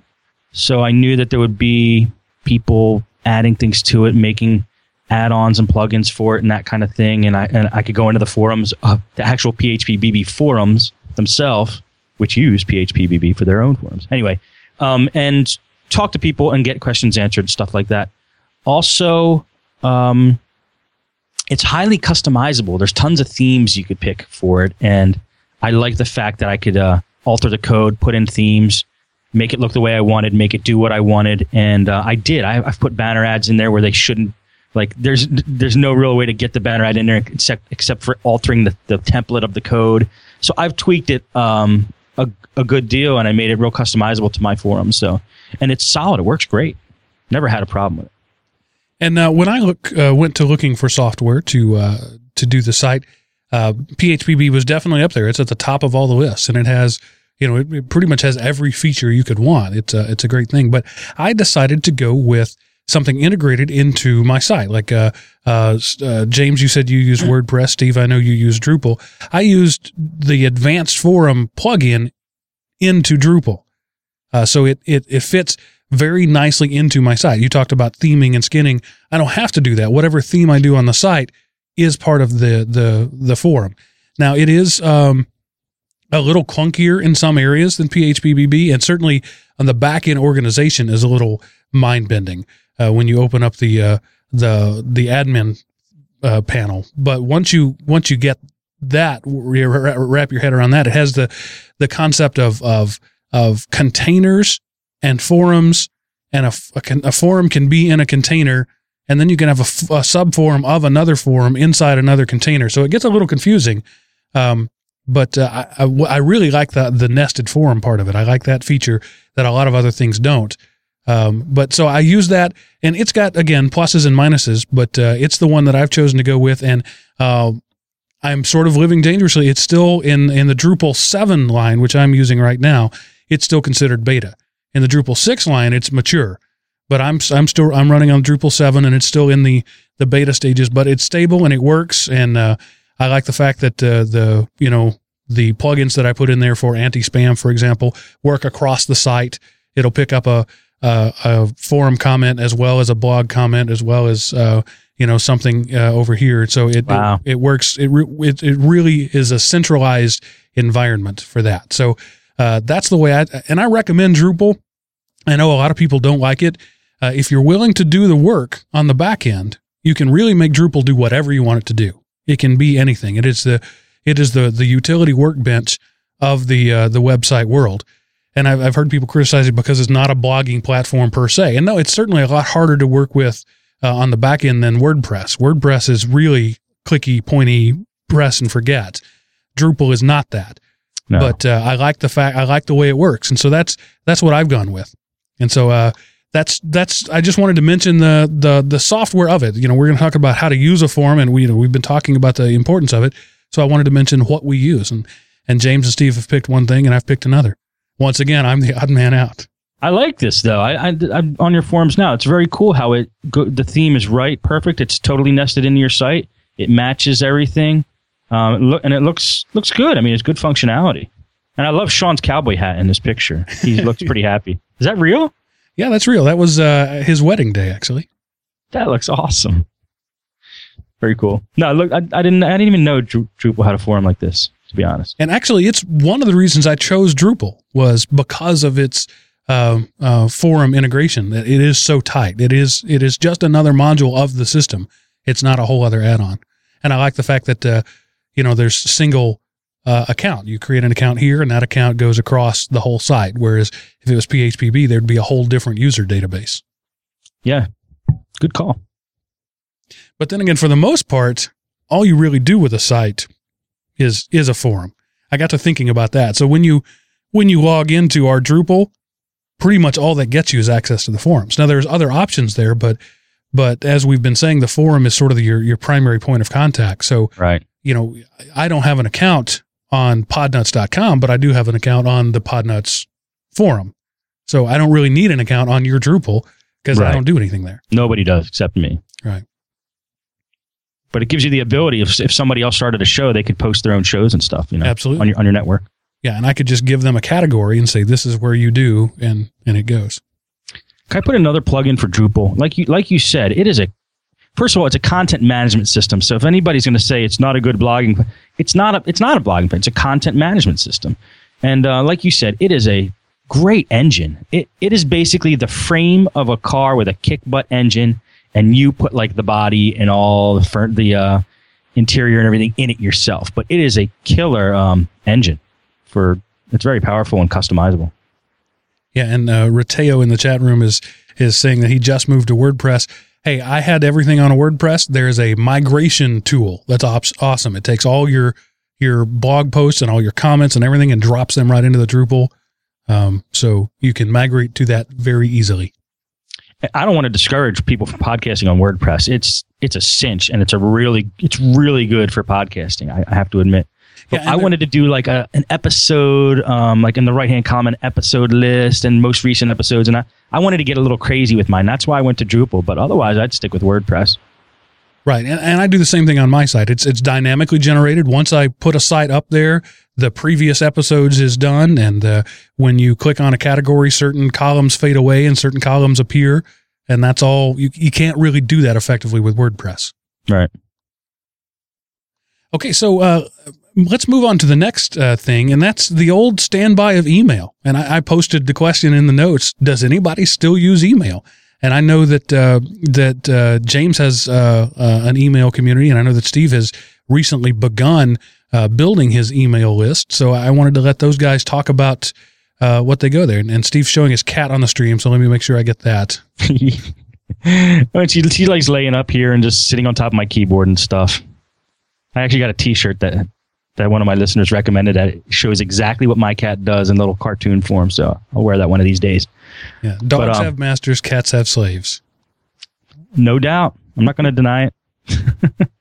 Speaker 3: So I knew that there would be people adding things to it, making add-ons and plugins for it and that kind of thing. And I and I could go into the forums, uh, the actual PHPBB forums themselves, which use PHPBB for their own forums. Anyway, um, and talk to people and get questions answered and stuff like that. Also, um, it's highly customizable. There's tons of themes you could pick for it, and I like the fact that I could uh, alter the code, put in themes, make it look the way I wanted, make it do what I wanted, and uh, I did. I, have put banner ads in there where they shouldn't like there's there's no real way to get the banner ad in there except except for altering the, the template of the code. So I've tweaked it um, a, a good deal and I made it real customizable to my forum. So and it's solid. It works great. Never had a problem with it.
Speaker 1: And uh, when I look uh, went to looking for software to uh, to do the site, uh, PHPB was definitely up there. It's at the top of all the lists, and it has you know it, it pretty much has every feature you could want. It's a it's a great thing. But I decided to go with something integrated into my site. Like uh, uh, uh, James, you said you use WordPress. Steve, I know you use Drupal. I used the Advanced Forum plugin into Drupal, uh, so it it it fits very nicely into my site. You talked about theming and skinning. I don't have to do that. Whatever theme I do on the site is part of the the the forum. Now it is um, a little clunkier in some areas than PHPBB, and certainly on the back end organization is a little mind bending uh, when you open up the uh, the the admin uh, panel. But once you once you get that wrap your head around that, it has the the concept of of of containers and forums, and a, a, a forum can be in a container, and then you can have a, a sub forum of another forum inside another container. So it gets a little confusing. Um, but uh, I, I, I, really like the the nested forum part of it. I like that feature that a lot of other things don't. Um, but so I use that, and it's got again pluses and minuses, but uh, it's the one that I've chosen to go with, and uh, I'm sort of living dangerously. It's still in in the Drupal seven line, which I'm using right now. It's still considered beta. In the Drupal six line, it's mature, but I'm I'm still I'm running on Drupal seven, and it's still in the the beta stages, but it's stable and it works, and uh, I like the fact that uh, the you know the plugins that I put in there for anti spam, for example, work across the site. It'll pick up a uh, a forum comment as well as a blog comment as well as uh, you know something uh, over here. So it, wow. it, it works. It, re- it it really is a centralized environment for that. So uh, that's the way I and I recommend Drupal. I know a lot of people don't like it. Uh, if you're willing to do the work on the back end, you can really make Drupal do whatever you want it to do. It can be anything. It is the it is the the utility workbench of the uh, the website world. And I've, I've heard people criticize it because it's not a blogging platform per se. And no, it's certainly a lot harder to work with uh, on the back end than WordPress. WordPress is really clicky, pointy, press and forget. Drupal is not that. No. But uh, I like the fact I like the way it works, and so that's that's what I've gone with. And so uh, that's that's I just wanted to mention the the the software of it. You know, we're going to talk about how to use a form, and we you know, we've been talking about the importance of it. So I wanted to mention what we use, and and James and Steve have picked one thing, and I've picked another once again, I'm the odd man out.
Speaker 3: I like this though. I, I am on your forms now. It's very cool how it go, the theme is right, perfect. It's totally nested into your site. It matches everything, um, look, and it looks looks good. I mean, it's good functionality. And I love Sean's cowboy hat in this picture. He looks pretty happy. Is that real?
Speaker 1: Yeah, that's real. That was uh, his wedding day, actually.
Speaker 3: That looks awesome. Very cool. No, look, I, I didn't. I didn't even know Drupal had a forum like this to be honest.
Speaker 1: And actually, it's one of the reasons I chose Drupal was because of its uh, uh, forum integration. That it is so tight. It is it is just another module of the system. It's not a whole other add-on. And I like the fact that uh, you know there's single uh, account. You create an account here, and that account goes across the whole site. Whereas if it was PHPB, there'd be a whole different user database.
Speaker 3: Yeah, good call.
Speaker 1: But then again, for the most part, all you really do with a site is is a forum. I got to thinking about that. So when you when you log into our Drupal, pretty much all that gets you is access to the forums. Now there's other options there, but but as we've been saying, the forum is sort of your your primary point of contact. So
Speaker 3: right,
Speaker 1: you know, I don't have an account on podnutz.com, but I do have an account on the Podnutz forum. So I don't really need an account on your Drupal because right. I don't do anything there.
Speaker 3: Nobody does except me.
Speaker 1: Right
Speaker 3: but it gives you the ability if, if somebody else started a show they could post their own shows and stuff you know
Speaker 1: absolutely
Speaker 3: on your on your network
Speaker 1: yeah and i could just give them a category and say this is where you do and and it goes
Speaker 3: can i put another plugin for drupal like you like you said it is a first of all it's a content management system so if anybody's going to say it's not a good blogging it's not a it's not a blogging it's a content management system and uh, like you said it is a great engine it, it is basically the frame of a car with a kick butt engine and you put like the body and all the the uh, interior and everything in it yourself. But it is a killer um, engine for it's very powerful and customizable.
Speaker 1: Yeah, and uh, Rateo in the chat room is is saying that he just moved to WordPress. Hey, I had everything on a WordPress. There's a migration tool that's op- awesome. It takes all your your blog posts and all your comments and everything and drops them right into the Drupal. Um, so you can migrate to that very easily.
Speaker 3: I don't want to discourage people from podcasting on WordPress. It's it's a cinch, and it's a really it's really good for podcasting. I, I have to admit. But yeah, I wanted to do like a an episode, um, like in the right hand column, episode list and most recent episodes, and I, I wanted to get a little crazy with mine. That's why I went to Drupal. But otherwise, I'd stick with WordPress.
Speaker 1: Right, and, and I do the same thing on my site. It's it's dynamically generated. Once I put a site up there, the previous episodes is done, and uh, when you click on a category, certain columns fade away and certain columns appear, and that's all. You you can't really do that effectively with WordPress.
Speaker 3: Right.
Speaker 1: Okay, so uh, let's move on to the next uh, thing, and that's the old standby of email. And I, I, posted the question in the notes: Does anybody still use email? And I know that uh, that uh, James has uh, uh, an email community, and I know that Steve has recently begun uh, building his email list. So I wanted to let those guys talk about what they go there. And, and Steve's showing his cat on the stream, so let me make sure I get that.
Speaker 3: She, she likes laying up here and just sitting on top of my keyboard and stuff. I actually got a T-shirt that that one of my listeners recommended that it shows exactly what my cat does in little cartoon form. So I'll wear that one of these days.
Speaker 1: Yeah, dogs
Speaker 3: um,
Speaker 1: have masters, cats have slaves.
Speaker 3: No doubt. I'm not going to deny it.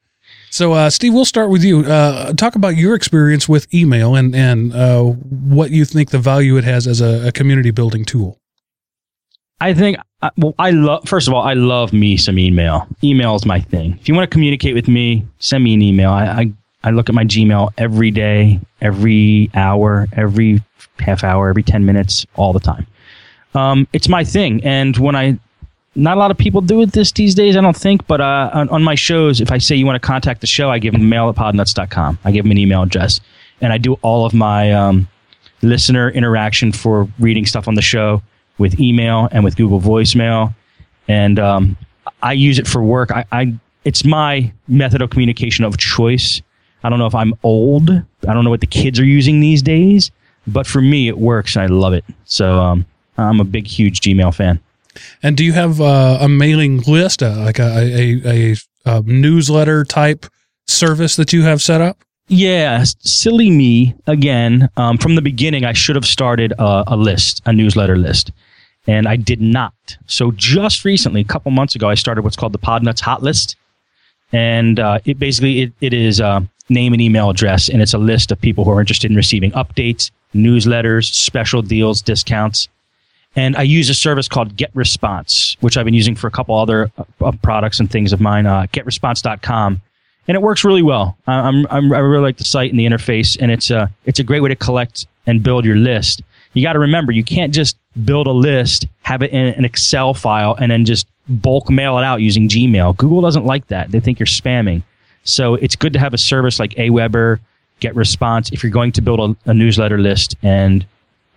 Speaker 1: So, uh, Steve, we'll start with you. Uh, talk about your experience with email and and uh, what you think the value it has as a, a community building tool.
Speaker 3: I think, uh, well, I love, first of all, I love me some email. Email is my thing. If you want to communicate with me, send me an email. I, I, I look at my Gmail every day, every hour, every half hour, every 10 minutes, all the time. Um, it's my thing. And when I, not a lot of people do it this these days, I don't think, but uh, on, on my shows, if I say you want to contact the show, I give them mail at podnutz.com. I give them an email address. And I do all of my um, listener interaction for reading stuff on the show with email and with Google voicemail. And um, I use it for work. I, I it's my method of communication of choice. I don't know if I'm old. I don't know what the kids are using these days, but for me, it works and I love it. So um, I'm a big, huge Gmail fan.
Speaker 1: And do you have uh, a mailing list, uh, like a, a, a, a newsletter type service that you have set up?
Speaker 3: Yeah, silly me again. Um, from the beginning, I should have started a, a list, a newsletter list, and I did not. So just recently, a couple months ago, I started what's called the Podnutz Hot List, and uh, it basically it, it is uh, name and email address, and it's a list of people who are interested in receiving updates, newsletters, special deals, discounts. And I use a service called Get Response, which I've been using for a couple other uh, products and things of mine. Uh, GetResponse.com and it works really well. I- I'm, I'm I really like the site and the interface, and it's a it's a great way to collect and build your list. You got to remember, you can't just build a list, have it in an Excel file, and then just bulk mail it out using Gmail. Google doesn't like that; they think you're spamming. So it's good to have a service like Aweber, Get Response, if you're going to build a, a newsletter list and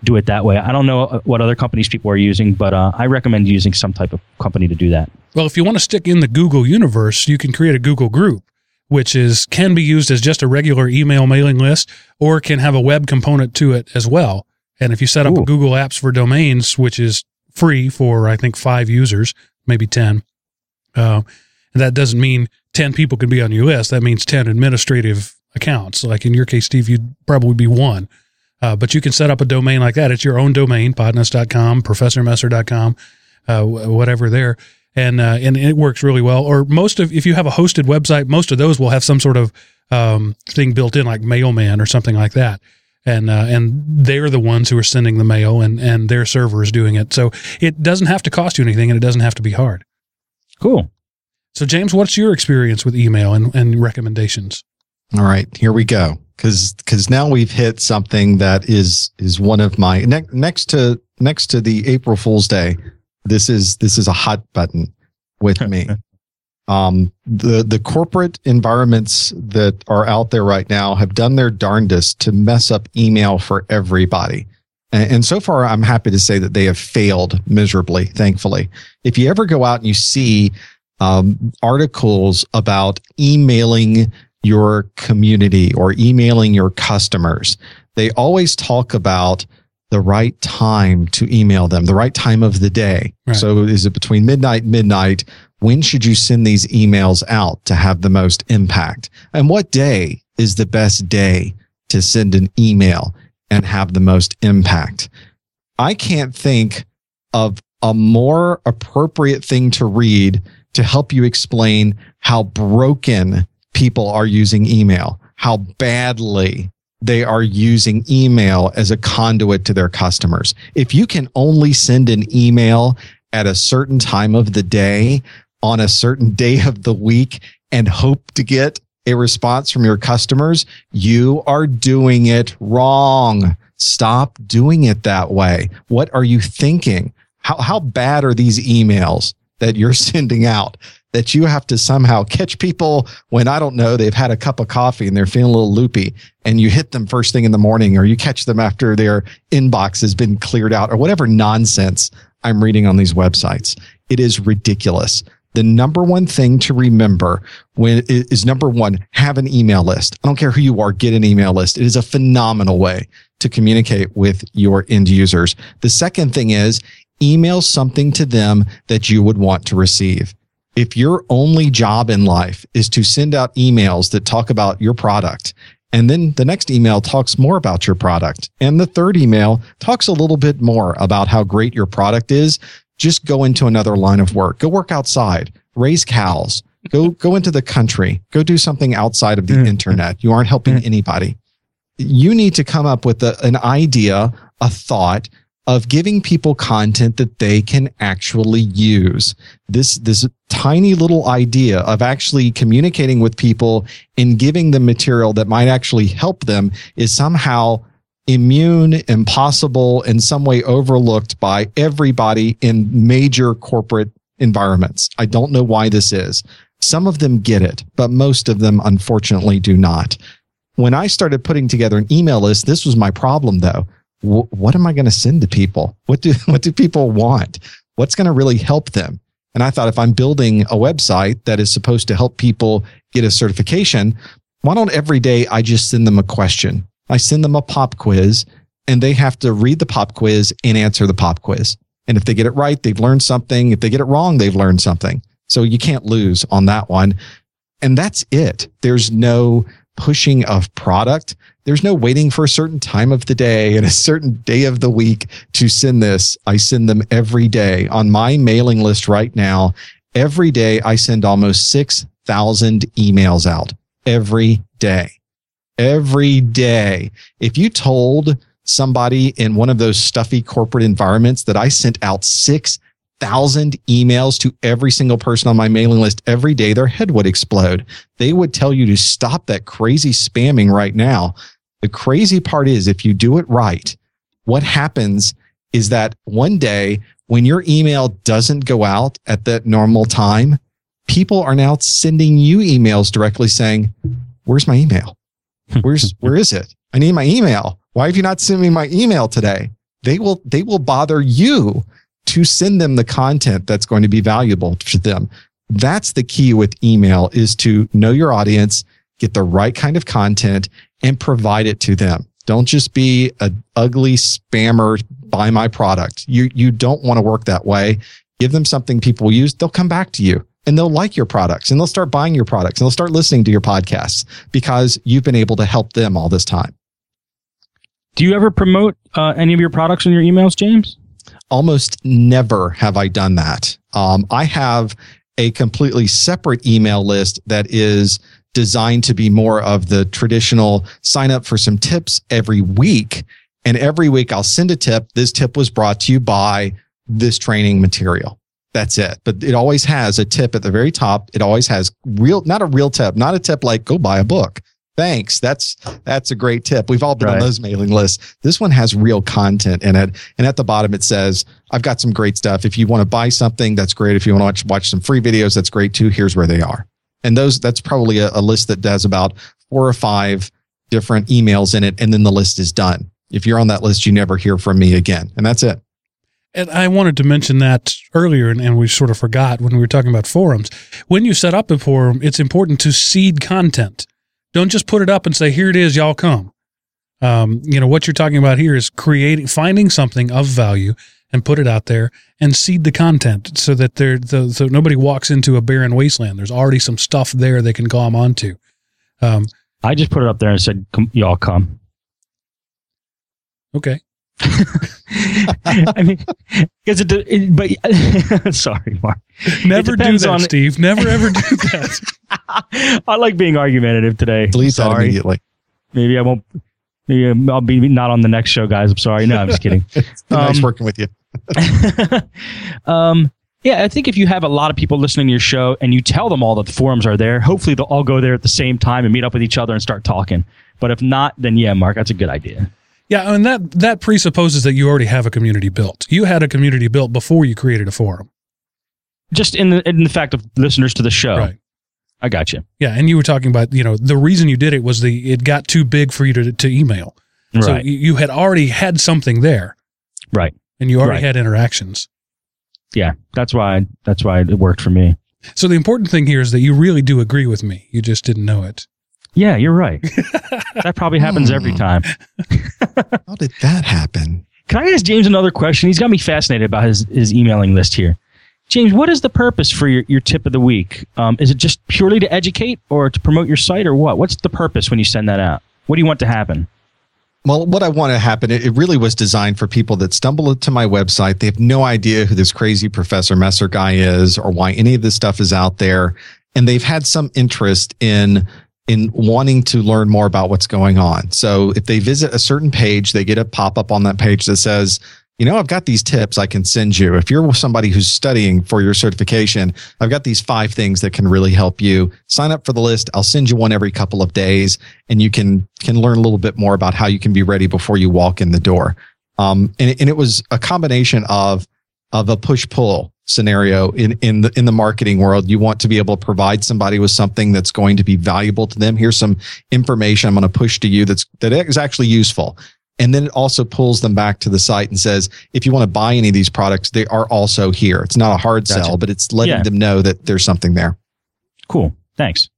Speaker 3: do it that way. I don't know uh, what other companies people are using, but uh, I recommend using some type of company to do that.
Speaker 1: Well, if you want to stick in the Google universe, you can create a Google group, which is can be used as just a regular email mailing list, or can have a web component to it as well. And if you set up
Speaker 3: Ooh.
Speaker 1: Google Apps for Domains, which is free for I think five users, maybe ten, uh, that doesn't mean ten people can be on list. That means ten administrative accounts. Like in your case, Steve, you'd probably be one. Uh, but you can set up a domain like that. It's your own domain, podnutz.com, professormesser.com, uh, wh- whatever there. And, uh, and it works really well. Or most of, if you have a hosted website, most of those will have some sort of, um, thing built in like mailman or something like that. And, uh, and they're the ones who are sending the mail and, and their server is doing it. So it doesn't have to cost you anything and it doesn't have to be hard.
Speaker 3: Cool.
Speaker 1: So James, what's your experience with email and, and recommendations?
Speaker 2: All right, here we go. Because because now we've hit something that is is one of my ne- next to next to the April Fool's Day. This is this is a hot button with me. um, the the corporate environments that are out there right now have done their darndest to mess up email for everybody. And, and so far, I'm happy to say that they have failed miserably. Thankfully, if you ever go out and you see um, articles about emailing your community or emailing your customers, they always talk about the right time to email them, the right time of the day.
Speaker 1: Right.
Speaker 2: So is it between midnight and midnight? When should you send these emails out to have the most impact? And what day is the best day to send an email and have the most impact? I can't think of a more appropriate thing to read to help you explain how broken people are using email, how badly they are using email as a conduit to their customers. If you can only send an email at a certain time of the day on a certain day of the week and hope to get a response from your customers, you are doing it wrong. Stop doing it that way. What are you thinking? How, how bad are these emails that you're sending out? that you have to somehow catch people when I don't know, they've had a cup of coffee and they're feeling a little loopy and you hit them first thing in the morning or you catch them after their inbox has been cleared out or whatever nonsense I'm reading on these websites. It is ridiculous. The number one thing to remember when is number one, have an email list. I don't care who you are, get an email list. It is a phenomenal way to communicate with your end users. The second thing is email something to them that you would want to receive if your only job in life is to send out emails that talk about your product, and then the next email talks more about your product, and the third email talks a little bit more about how great your product is, just go into another line of work. Go work outside, raise cows, go go into the country, go do something outside of the mm-hmm. internet. You aren't helping mm-hmm. anybody. You need to come up with a, an idea, a thought of giving people content that they can actually use. This, this tiny little idea of actually communicating with people and giving them material that might actually help them is somehow immune, impossible, in some way overlooked by everybody in major corporate environments. I don't know why this is. Some of them get it, but most of them unfortunately do not. When I started putting together an email list, this was my problem though what am I going to send to people? What do what do people want? What's going to really help them? And I thought if I'm building a website that is supposed to help people get a certification, why don't every day I just send them a question? I send them a pop quiz and they have to read the pop quiz and answer the pop quiz. And if they get it right, they've learned something. If they get it wrong, they've learned something. So you can't lose on that one. And that's it. There's no pushing of product. There's no waiting for a certain time of the day and a certain day of the week to send this. I send them every day on my mailing list right now. Every day I send almost 6,000 emails out every day. Every day. If you told somebody in one of those stuffy corporate environments that I sent out six thousand emails to every single person on my mailing list every day, their head would explode. They would tell you to stop that crazy spamming right now. The crazy part is if you do it right, what happens is that one day when your email doesn't go out at that normal time, people are now sending you emails directly saying, where's my email? Where's, where is it? I need my email. Why have you not sent me my email today? They will, they will bother you to send them the content that's going to be valuable to them. That's the key with email is to know your audience, get the right kind of content and provide it to them. Don't just be an ugly spammer, buy my product. You, you don't want to work that way. Give them something people use. They'll come back to you and they'll like your products and they'll start buying your products and they'll start listening to your podcasts because you've been able to help them all this time.
Speaker 3: Do you ever promote uh, any of your products in your emails, James?
Speaker 2: Almost never have I done that. Um, I have a completely separate email list that is designed to be more of the traditional sign up for some tips every week. And every week I'll send a tip. This tip was brought to you by this training material. That's it. But it always has a tip at the very top. It always has real, not a real tip, not a tip like go buy a book thanks. That's that's a great tip. We've all been right. on those mailing lists. This one has real content in it, and at the bottom it says, "I've got some great stuff. If you want to buy something, that's great. If you want to watch, watch some free videos, that's great too. Here's where they are." And those that's probably a, a list that does about four or five different emails in it, and then the list is done. If you're on that list, you never hear from me again, and that's it.
Speaker 1: And I wanted to mention that earlier, and, and, we sort of forgot when we were talking about forums. When you set up a forum, it's important to seed content. Don't just put it up and say, here it is, y'all come. Um, you know, what you're talking about here is creating, finding something of value and put it out there and seed the content so that there, the, so nobody walks into a barren wasteland. There's already some stuff there they can glom onto.
Speaker 3: Um, I just put it up there and said, y'all come.
Speaker 1: Okay.
Speaker 3: I mean, because it, it, but sorry, Mark.
Speaker 1: Never do that, on, Steve. Never ever do that.
Speaker 3: I like being argumentative today.
Speaker 2: Delete sorry. that immediately.
Speaker 3: Maybe I won't. Maybe I'll be not on the next show, guys. I'm sorry. No, I'm just kidding.
Speaker 2: it's um, nice working with you.
Speaker 3: um, yeah, I think if you have a lot of people listening to your show and you tell them all that the forums are there, hopefully they'll all go there at the same time and meet up with each other and start talking. But if not, then yeah, Mark, that's a good idea.
Speaker 1: Yeah, I mean that that presupposes that you already have a community built. You had a community built before you created a forum.
Speaker 3: just in the in the fact of listeners to the show.
Speaker 1: Right.
Speaker 3: I got you.
Speaker 1: Yeah, and you were talking about you know the reason you did it was the it got too big for you to to email.
Speaker 3: Right.
Speaker 1: you, you had already had something there,
Speaker 3: right.
Speaker 1: and you already
Speaker 3: Right.
Speaker 1: had interactions.
Speaker 3: Yeah. That's why. That's why it worked for me.
Speaker 1: So the important thing here is that you really do agree with me. You just didn't know it.
Speaker 3: Yeah, you're right. that probably happens every
Speaker 2: Hmm.
Speaker 3: time.
Speaker 2: How did that happen?
Speaker 3: Can I ask James another question? He's got me fascinated about his, his emailing list here. James, what is the purpose for your, your tip of the week? Um, is it just purely to educate or to promote your site or what? What's the purpose when you send that out? What do you want to happen?
Speaker 2: Well, what I want to happen, it, it really was designed for people that stumble to my website. They have no idea who this crazy Professor Messer guy is or why any of this stuff is out there. And they've had some interest in in wanting to learn more about what's going on. So if they visit a certain page, they get a pop up on that page that says, you know, I've got these tips I can send you. If you're somebody who's studying for your certification, I've got these five things that can really help you. Sign up for the list. I'll send you one every couple of days and you can can learn a little bit more about how you can be ready before you walk in the door. Um, and, and it was a combination of of a push pull scenario in in the in the marketing world. You want to be able to provide somebody with something that's going to be valuable to them. Here's some information I'm going to push to you that's that is actually useful. And then it also pulls them back to the site and says, if you want to buy any of these products, they are also here. It's not a hard
Speaker 3: Gotcha.
Speaker 2: sell, but it's letting
Speaker 3: Yeah.
Speaker 2: them know that there's something there.
Speaker 3: Cool. Thanks.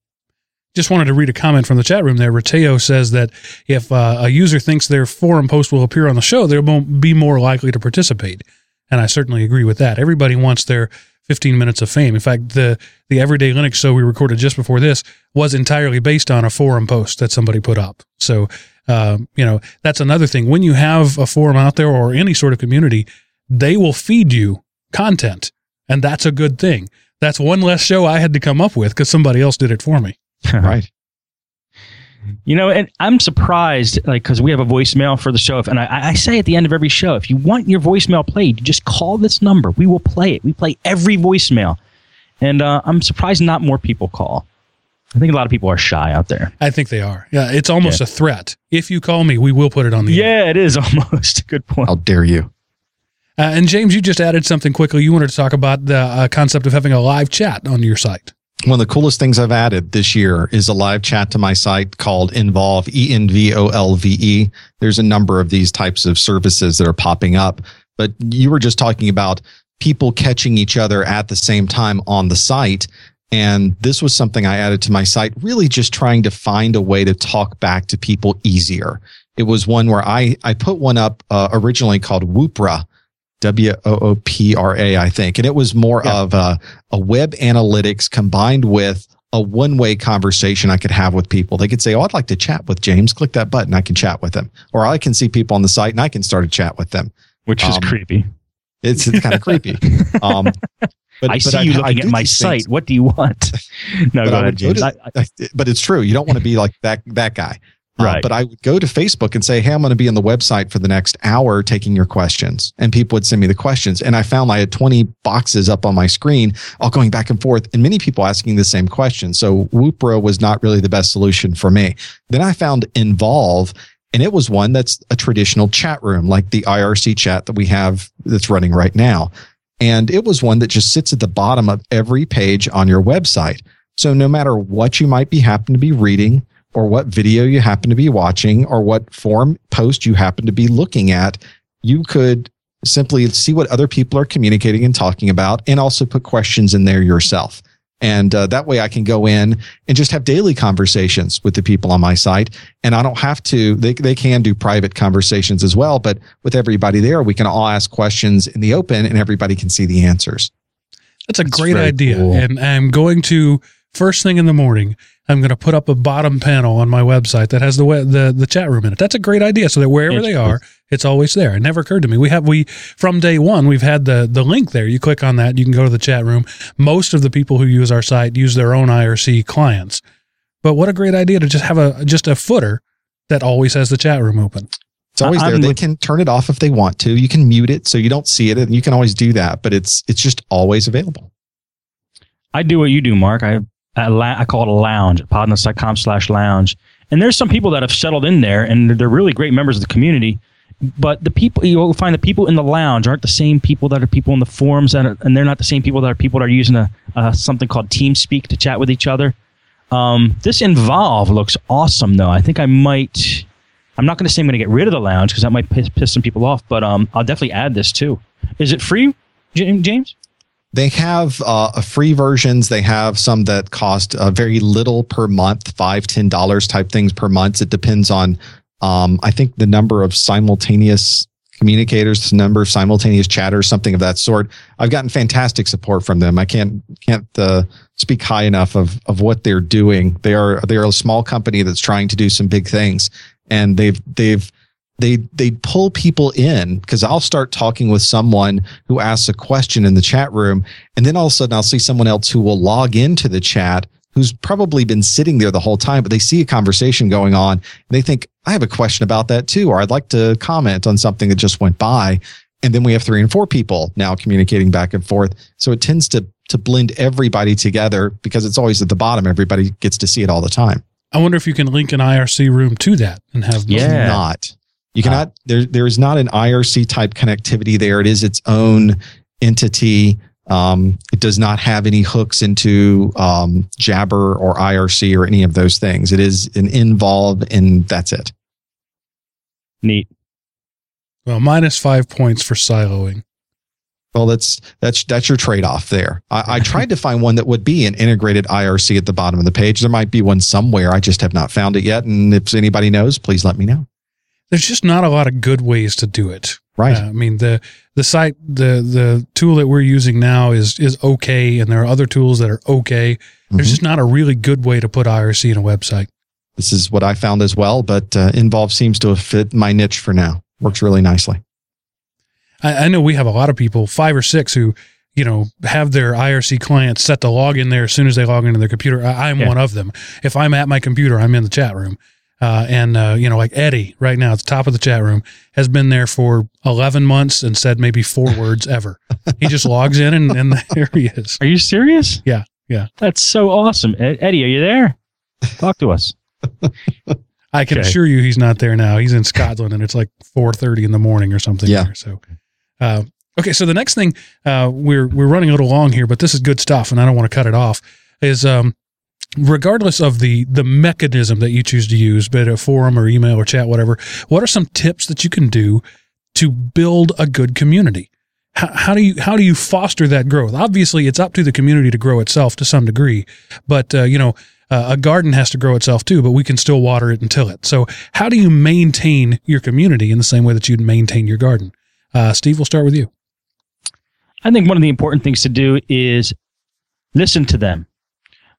Speaker 1: Just wanted to read a comment from the chat room there. Rateo says that if uh, a user thinks their forum post will appear on the show, they will be more likely to participate. And I certainly agree with that. Everybody wants their 15 minutes of fame. In fact, the the Everyday Linux show we recorded just before this was entirely based on a forum post that somebody put up. So, um, you know, that's another thing. When you have a forum out there or any sort of community, they will feed you content, and that's a good thing. That's one less show I had to come up with because somebody else did it for me.
Speaker 2: Right.
Speaker 3: You know, and I'm surprised, like, because we have a voicemail for the show. And I, I say at the end of every show, if you want your voicemail played, just call this number. We will play it. We play every voicemail. And uh, I'm surprised not more people call. I think a lot of people are shy out there.
Speaker 1: I think they are. Yeah, it's almost a threat. If you call me, we will put it on the air.
Speaker 3: Yeah, it is almost. a Good point.
Speaker 2: How dare you?
Speaker 1: Uh, and James, you just added something quickly. You wanted to talk about the uh, concept of having a live chat on your site.
Speaker 2: One of the coolest things I've added this year is a live chat to my site called Envolve, E N V O L V E. There's a number of these types of services that are popping up. But you were just talking about people catching each other at the same time on the site. And this was something I added to my site, really just trying to find a way to talk back to people easier. It was one where I, I put one up uh, originally called Woopra, W O O P R A, I think. And it was more
Speaker 1: Yeah.
Speaker 2: of a, a web analytics combined with a one way conversation I could have with people. They could say, Oh, I'd like to chat with James. Click that button. I can chat with them. Or I can see people on the site and I can start a chat with them.
Speaker 3: Which is
Speaker 2: Um,
Speaker 3: creepy.
Speaker 2: It's, it's kind of creepy. Um, but,
Speaker 3: I
Speaker 2: but
Speaker 3: see
Speaker 2: I-
Speaker 3: you looking at my
Speaker 2: these things.
Speaker 3: site. What do you want? no,
Speaker 2: But
Speaker 3: go ahead, James.
Speaker 2: to-
Speaker 3: I, I-
Speaker 2: but it's true. You don't want to be like that that guy. Uh, but I would go to Facebook and say, "Hey, I'm going to be on the website for the next hour taking your questions," and people would send me the questions. And I found I had 20 boxes up on my screen, all going back and forth, and many people asking the same question. So Woopra was not really the best solution for me. Then I found Envolve, and it was one that's a traditional chat room, like the IRC chat that we have that's running right now. And it was one that just sits at the bottom of every page on your website. So no matter what you might be happen to be reading or what video you happen to be watching or what forum post you happen to be looking at, you could simply see what other people are communicating and talking about and also put questions in there yourself. And uh, that way I can go in and just have daily conversations with the people on my site. And I don't have to, they, they can do private conversations as well. But with everybody there, we can all ask questions in the open and everybody can see the answers.
Speaker 1: That's a
Speaker 2: That's
Speaker 1: great idea.
Speaker 2: cool.
Speaker 1: And I'm going to first thing in the morning. I'm going to put up a bottom panel on my website that has the we- the the chat room in it. That's a great idea. So that wherever they are, it's always there. It never occurred to me. We have we from day one we've had the the link there. You click on that, you can go to the chat room. Most of the people who use our site use their own IRC clients. But what a great idea to just have a just a footer that always has the chat room open.
Speaker 2: It's always there.
Speaker 3: I'm
Speaker 2: They
Speaker 3: with-
Speaker 2: can turn it off if they want to. You can mute it so you don't see it, and you can always do that. But it's it's just always available.
Speaker 3: I do what you do, Mark. I I, la- I call it a lounge at podnutz.com slash lounge. And there's some people that have settled in there and they're really great members of the community. but the people you'll find the people in the lounge aren't the same people that are people in the forums, and, and they're not the same people that are people that are using a, something called TeamSpeak to chat with each other. Um, this Envolve looks awesome, though. I think I might. I'm not going to say I'm going to get rid of the lounge because that might piss, piss some people off, but um, I'll definitely add this too. Is it free, James?
Speaker 2: They have uh, free versions. They have some that cost uh, very little per month, five, ten dollars type things per month. It depends on, um, I think, the number of simultaneous communicators, the number of simultaneous chatters, something of that sort. I've gotten fantastic support from them. I can't can't uh, speak high enough of of what they're doing. They are they are a small company that's trying to do some big things, and they've they've they they pull people in because I'll start talking with someone who asks a question in the chat room, and then all of a sudden I'll see someone else who will log into the chat who's probably been sitting there the whole time, but they see a conversation going on and they think, I have a question about that too, or I'd like to comment on something that just went by. And then we have three and four people now communicating back and forth. So it tends to to blend everybody together because it's always at the bottom. Everybody gets to see it all the time.
Speaker 1: I wonder if you can link an IRC room to that and have
Speaker 3: yeah.
Speaker 2: not. You cannot. Uh, there, there is not an IRC type connectivity there. It is its own entity. Um, it does not have any hooks into um, Jabber or IRC or any of those things. It is an Envolve, and that's it.
Speaker 3: Neat.
Speaker 1: Well, minus five points for siloing.
Speaker 2: Well, that's that's that's your trade off there. I, I tried to find one that would be an integrated IRC at the bottom of the page. There might be one somewhere. I just have not found it yet. And if anybody knows, please let me know
Speaker 1: there's just not a lot of good ways to do it.
Speaker 2: Right.
Speaker 1: Uh, I mean the the site the the tool that we're using now is is okay, and there are other tools that are okay. Mm-hmm. There's just not a really good way to put IRC in a website.
Speaker 2: This is what I found as well, but uh, Envolve seems to have fit my niche for now. Works really nicely.
Speaker 1: I, I know we have a lot of people, five or six, who you know have their IRC clients set to log in there as soon as they log into their computer. I, am yeah. one of them. If I'm at my computer, I'm in the chat room. Uh, and uh, you know, like Eddie right now at the top of the chat room has been there for 11 months and said maybe four words ever. He just logs in and, and there he is.
Speaker 3: Are you serious?
Speaker 1: Yeah, yeah.
Speaker 3: That's so awesome. Ed- Eddie, are you there? Talk to us.
Speaker 1: I can okay. assure you he's not there now. He's in Scotland and it's like 4:30 in the morning or something.
Speaker 2: Yeah.
Speaker 1: There, so, uh, okay. So the next thing uh, we're we're running a little long here, but this is good stuff, and I don't want to cut it off. Is um, regardless of the the mechanism that you choose to use, be it a forum or email or chat, whatever, what are some tips that you can do to build a good community? How, how, do you how do you foster that growth? Obviously, it's up to the community to grow itself to some degree, but uh, you know. Uh, a garden has to grow itself too, but we can still water it and till it. So, how do you maintain your community in the same way that you'd maintain your garden? Uh, Steve, we'll start with you.
Speaker 3: I think one of the important things to do is listen to them.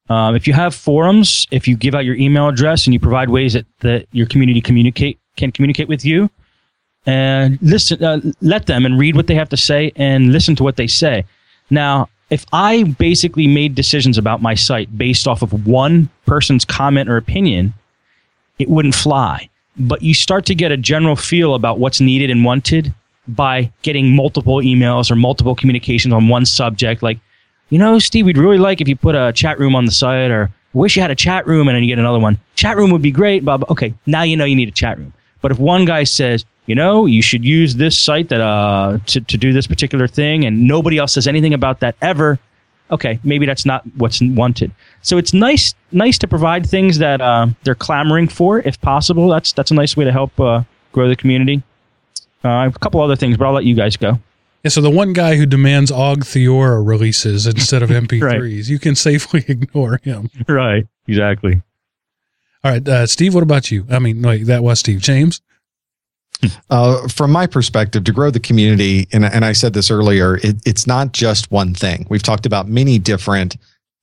Speaker 3: Um, if you have forums, if you give out your email address and you provide ways that, that your community communicate can communicate with you, and listen, uh, let them and read what they have to say and listen to what they say. Now, if I basically made decisions about my site based off of one person's comment or opinion, it wouldn't fly. But you start to get a general feel about what's needed and wanted by getting multiple emails or multiple communications on one subject. Like, you know, Steve, we'd really like if you put a chat room on the site or wish you had a chat room and then you get another one. Chat room would be great, Bob. Okay, now you know you need a chat room. But if one guy says, you know, you should use this site that uh to, to do this particular thing and nobody else says anything about that ever, okay, maybe that's not what's wanted. So it's nice nice to provide things that uh, they're clamoring for if possible. That's that's a nice way to help uh, grow the community. Uh, a couple other things, but I'll let you guys go.
Speaker 1: Yeah, so the one guy who demands Ogg Theora releases instead of MP3s, right. you can safely ignore him.
Speaker 3: Right, exactly.
Speaker 1: All right, uh, Steve, what about you? I mean, wait, that was Steve. James?
Speaker 2: Uh, from my perspective, to grow the community, and, and I said this earlier, it, it's not just one thing. We've talked about many different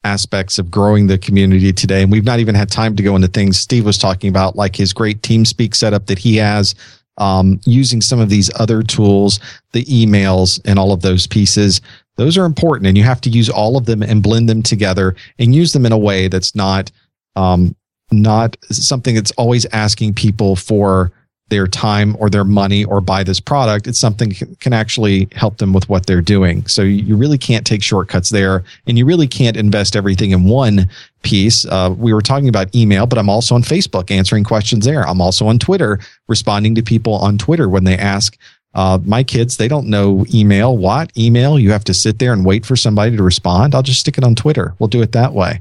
Speaker 2: aspects of growing the community today, and we've not even had time to go into things Steve was talking about, like his great TeamSpeak setup that he has, um, using some of these other tools, the emails and all of those pieces. Those are important and you have to use all of them and blend them together and use them in a way that's not, um, not something that's always asking people for their time or their money or buy this product. It's something can actually help them with what they're doing. So you really can't take shortcuts there and you really can't invest everything in one piece. Uh, we were talking about email, but I'm also on Facebook answering questions there. I'm also on Twitter responding to people on Twitter when they ask uh, my kids, they don't know email. What email? You have to sit there and wait for somebody to respond. I'll just stick it on Twitter. We'll do it that way.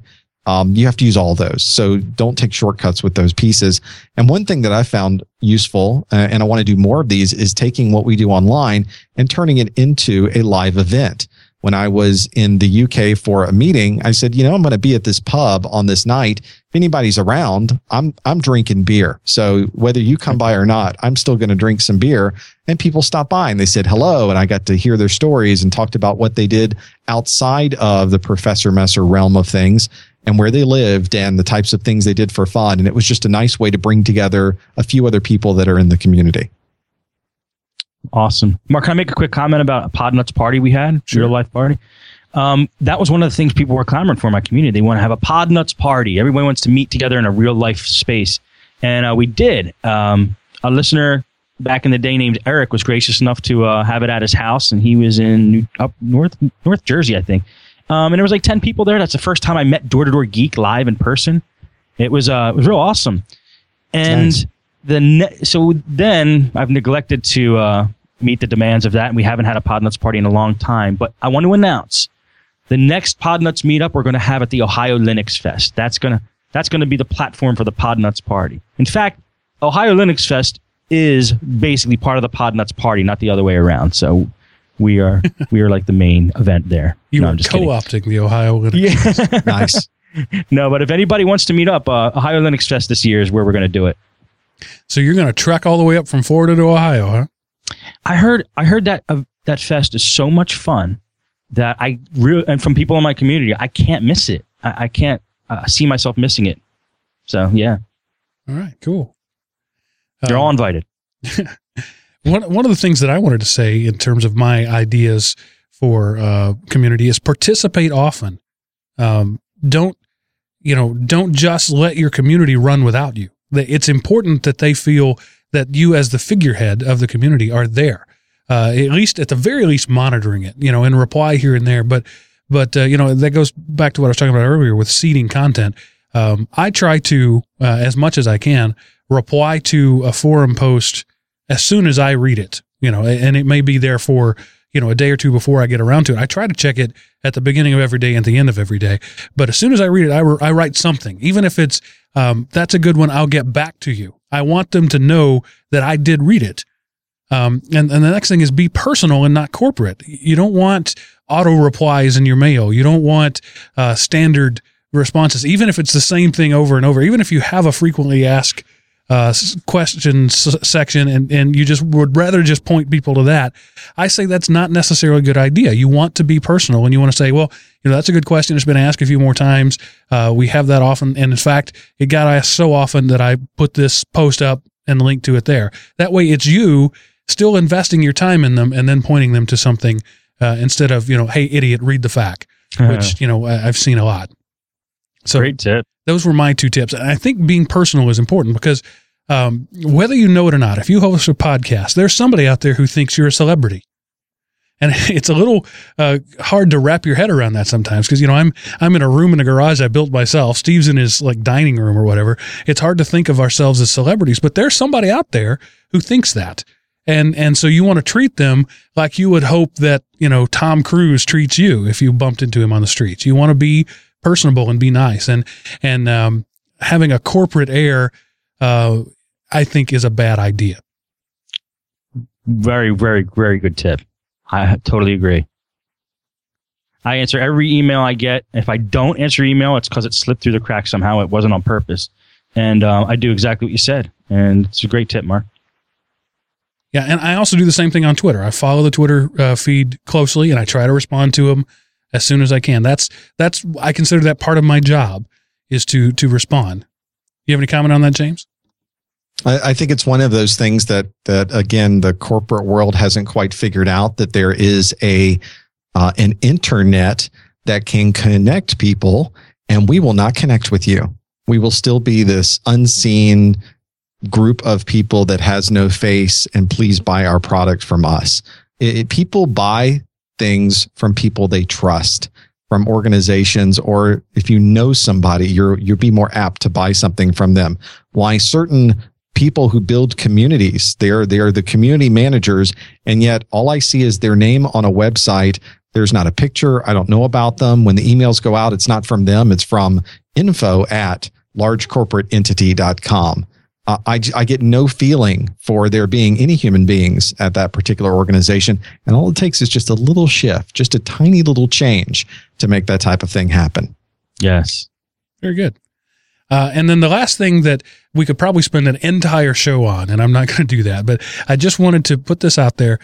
Speaker 2: Um, you have to use all those. So don't take shortcuts with those pieces. And one thing that I found useful, uh, and I want to do more of these, is taking what we do online and turning it into a live event. When I was in the UK for a meeting, I said, you know, I'm going to be at this pub on this night. If anybody's around, I'm, I'm drinking beer. So whether you come by or not, I'm still going to drink some beer. And people stopped by and they said hello. And I got to hear their stories and talked about what they did outside of the Professor Messer realm of things and where they lived and the types of things they did for fun. And it was just a nice way to bring together a few other people that are in the community.
Speaker 3: Awesome. Mark, can I make a quick comment about a Podnutz party we had? Sure. Real life party. Um, that was one of the things people were clamoring for in my community. They want to have a Podnutz party. Everyone wants to meet together in a real life space. And uh, we did. Um, a listener back in the day named Eric was gracious enough to uh, have it at his house, and he was in New, up north North Jersey, I think. Um, and there was like 10 people there. That's the first time I met Door to Door Geek live in person. It was, uh, it was real awesome. And nice. the ne- so then I've neglected to uh, meet the demands of that, and we haven't had a Podnutz party in a long time. But I want to announce the next Podnutz meetup we're going to have at the Ohio Linux Fest. That's gonna that's going to be the platform for the Podnutz party. In fact, Ohio Linux Fest is basically part of the Podnutz party, not the other way around. So we are we are like the main event there.
Speaker 1: You no, just co-opting kidding. the Ohio Linux.
Speaker 2: Yeah. nice.
Speaker 3: No, but if anybody wants to meet up, uh, Ohio Linux Fest this year is where we're going to do it.
Speaker 1: So you're going to trek all the way up from Florida to Ohio, huh?
Speaker 3: I heard I heard that uh, that fest is so much fun that I really and from people in my community, I can't miss it. I, I can't uh, see myself missing it. So yeah.
Speaker 1: All right, cool.
Speaker 3: You're um, all invited.
Speaker 1: one one of the things that I wanted to say in terms of my ideas for uh, community is participate often. Um, don't you know? Don't just let your community run without you. It's important that they feel that you, as the figurehead of the community, are there. Uh, at least, at the very least, monitoring it. You know, and reply here and there. But but uh, you know that goes back to what I was talking about earlier with seeding content. Um, I try to, uh, as much as I can, reply to a forum post as soon as I read it, you know, and it may be there for, you know, a day or two before I get around to it. I try to check it at the beginning of every day and the end of every day. But as soon as I read it, I, I write something, even if it's, um, that's a good one. I'll get back to you. I want them to know that I did read it. Um, and, and the next thing is be personal and not corporate. You don't want auto replies in your mail. You don't want, uh, standard responses, even if it's the same thing over and over, even if you have a frequently asked uh, questions section and, and you just would rather just point people to that, I say that's not necessarily a good idea. You want to be personal and you want to say, well, you know, that's a good question. It's been asked a few more times. Uh, we have that often. And in fact, it got asked so often that I put this post up and link to it there. That way it's you still investing your time in them and then pointing them to something uh, instead of, you know, hey, idiot, read the FAQ, which, you know, I've seen a lot.
Speaker 3: So Great tip.
Speaker 1: Those were my two tips. And I think being personal is important because um, whether you know it or not, if you host a podcast, there's somebody out there who thinks you're a celebrity. And it's a little uh, hard to wrap your head around that sometimes because you know I'm I'm in a room in a garage I built myself. Steve's in his like dining room or whatever. It's hard to think of ourselves as celebrities, but there's somebody out there who thinks that, and and so you want to treat them like you would hope that you know Tom Cruise treats you if you bumped into him on the streets. You want to be personable and be nice. And and um, having a corporate air, uh, I think, is a bad idea.
Speaker 3: Very, very, very good tip. I totally agree. I answer every email I get. If I don't answer email, it's because it slipped through the cracks somehow. It wasn't on purpose. And um, I do exactly what you said. And it's a great tip, Mark.
Speaker 1: Yeah, and I also do the same thing on Twitter. I follow the Twitter uh, feed closely, and I try to respond to them as soon as I can. That's that's I consider that part of my job is to to respond. You have any comment on that, James?
Speaker 2: I, I think it's one of those things that that again the corporate world hasn't quite figured out that there is a uh, an internet that can connect people, and we will not connect with you. We will still be this unseen group of people that has no face and please buy our product from us. It, it- people buy things from people they trust from organizations or if you know somebody you're you'll be more apt to buy something from them. Why certain people who build communities they're they're the community managers and yet all i see is their name on a website. There's not a picture. I don't know about them. When the emails go out it's not from them. It's from info at largecorporateentity.com uh, I, I get no feeling for there being any human beings at that particular organization. And all it takes is just a little shift, just a tiny little change to make that type of thing happen.
Speaker 3: Yes.
Speaker 1: Very good. Uh, and then the last thing that we could probably spend an entire show on, and I'm not going to do that, but I just wanted to put this out there.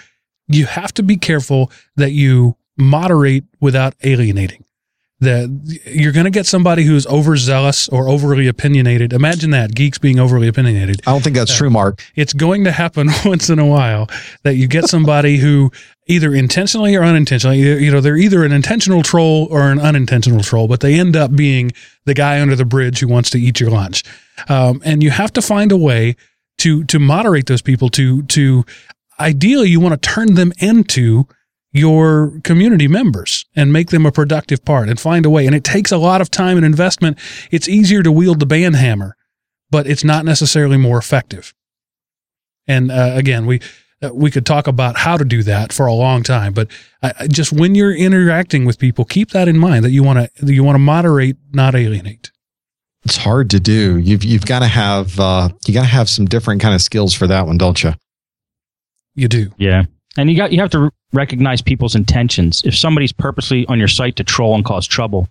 Speaker 1: You have to be careful that you moderate without alienating. That you're going to get somebody who's overzealous or overly opinionated. Imagine that geeks being overly opinionated.
Speaker 2: I don't think that's true, Mark.
Speaker 1: It's going to happen once in a while that you get somebody who either intentionally or unintentionally, you you know, they're either an intentional troll or an unintentional troll, but they end up being the guy under the bridge who wants to eat your lunch. Um, and you have to find a way to to moderate those people. To to ideally, you want to turn them into your community members and make them a productive part and find a way. And it takes a lot of time and investment. It's easier to wield the ban hammer, but it's not necessarily more effective. And uh, again, we uh, we could talk about how to do that for a long time, but I, I just when you're interacting with people, keep that in mind that you want to you want to moderate, not alienate.
Speaker 2: It's hard to do. You've you've got to have uh, you got to have some different kind of skills for that one, don't you?
Speaker 1: You do.
Speaker 3: Yeah. And you got you have to recognize people's intentions. If somebody's purposely on your site to troll and cause trouble,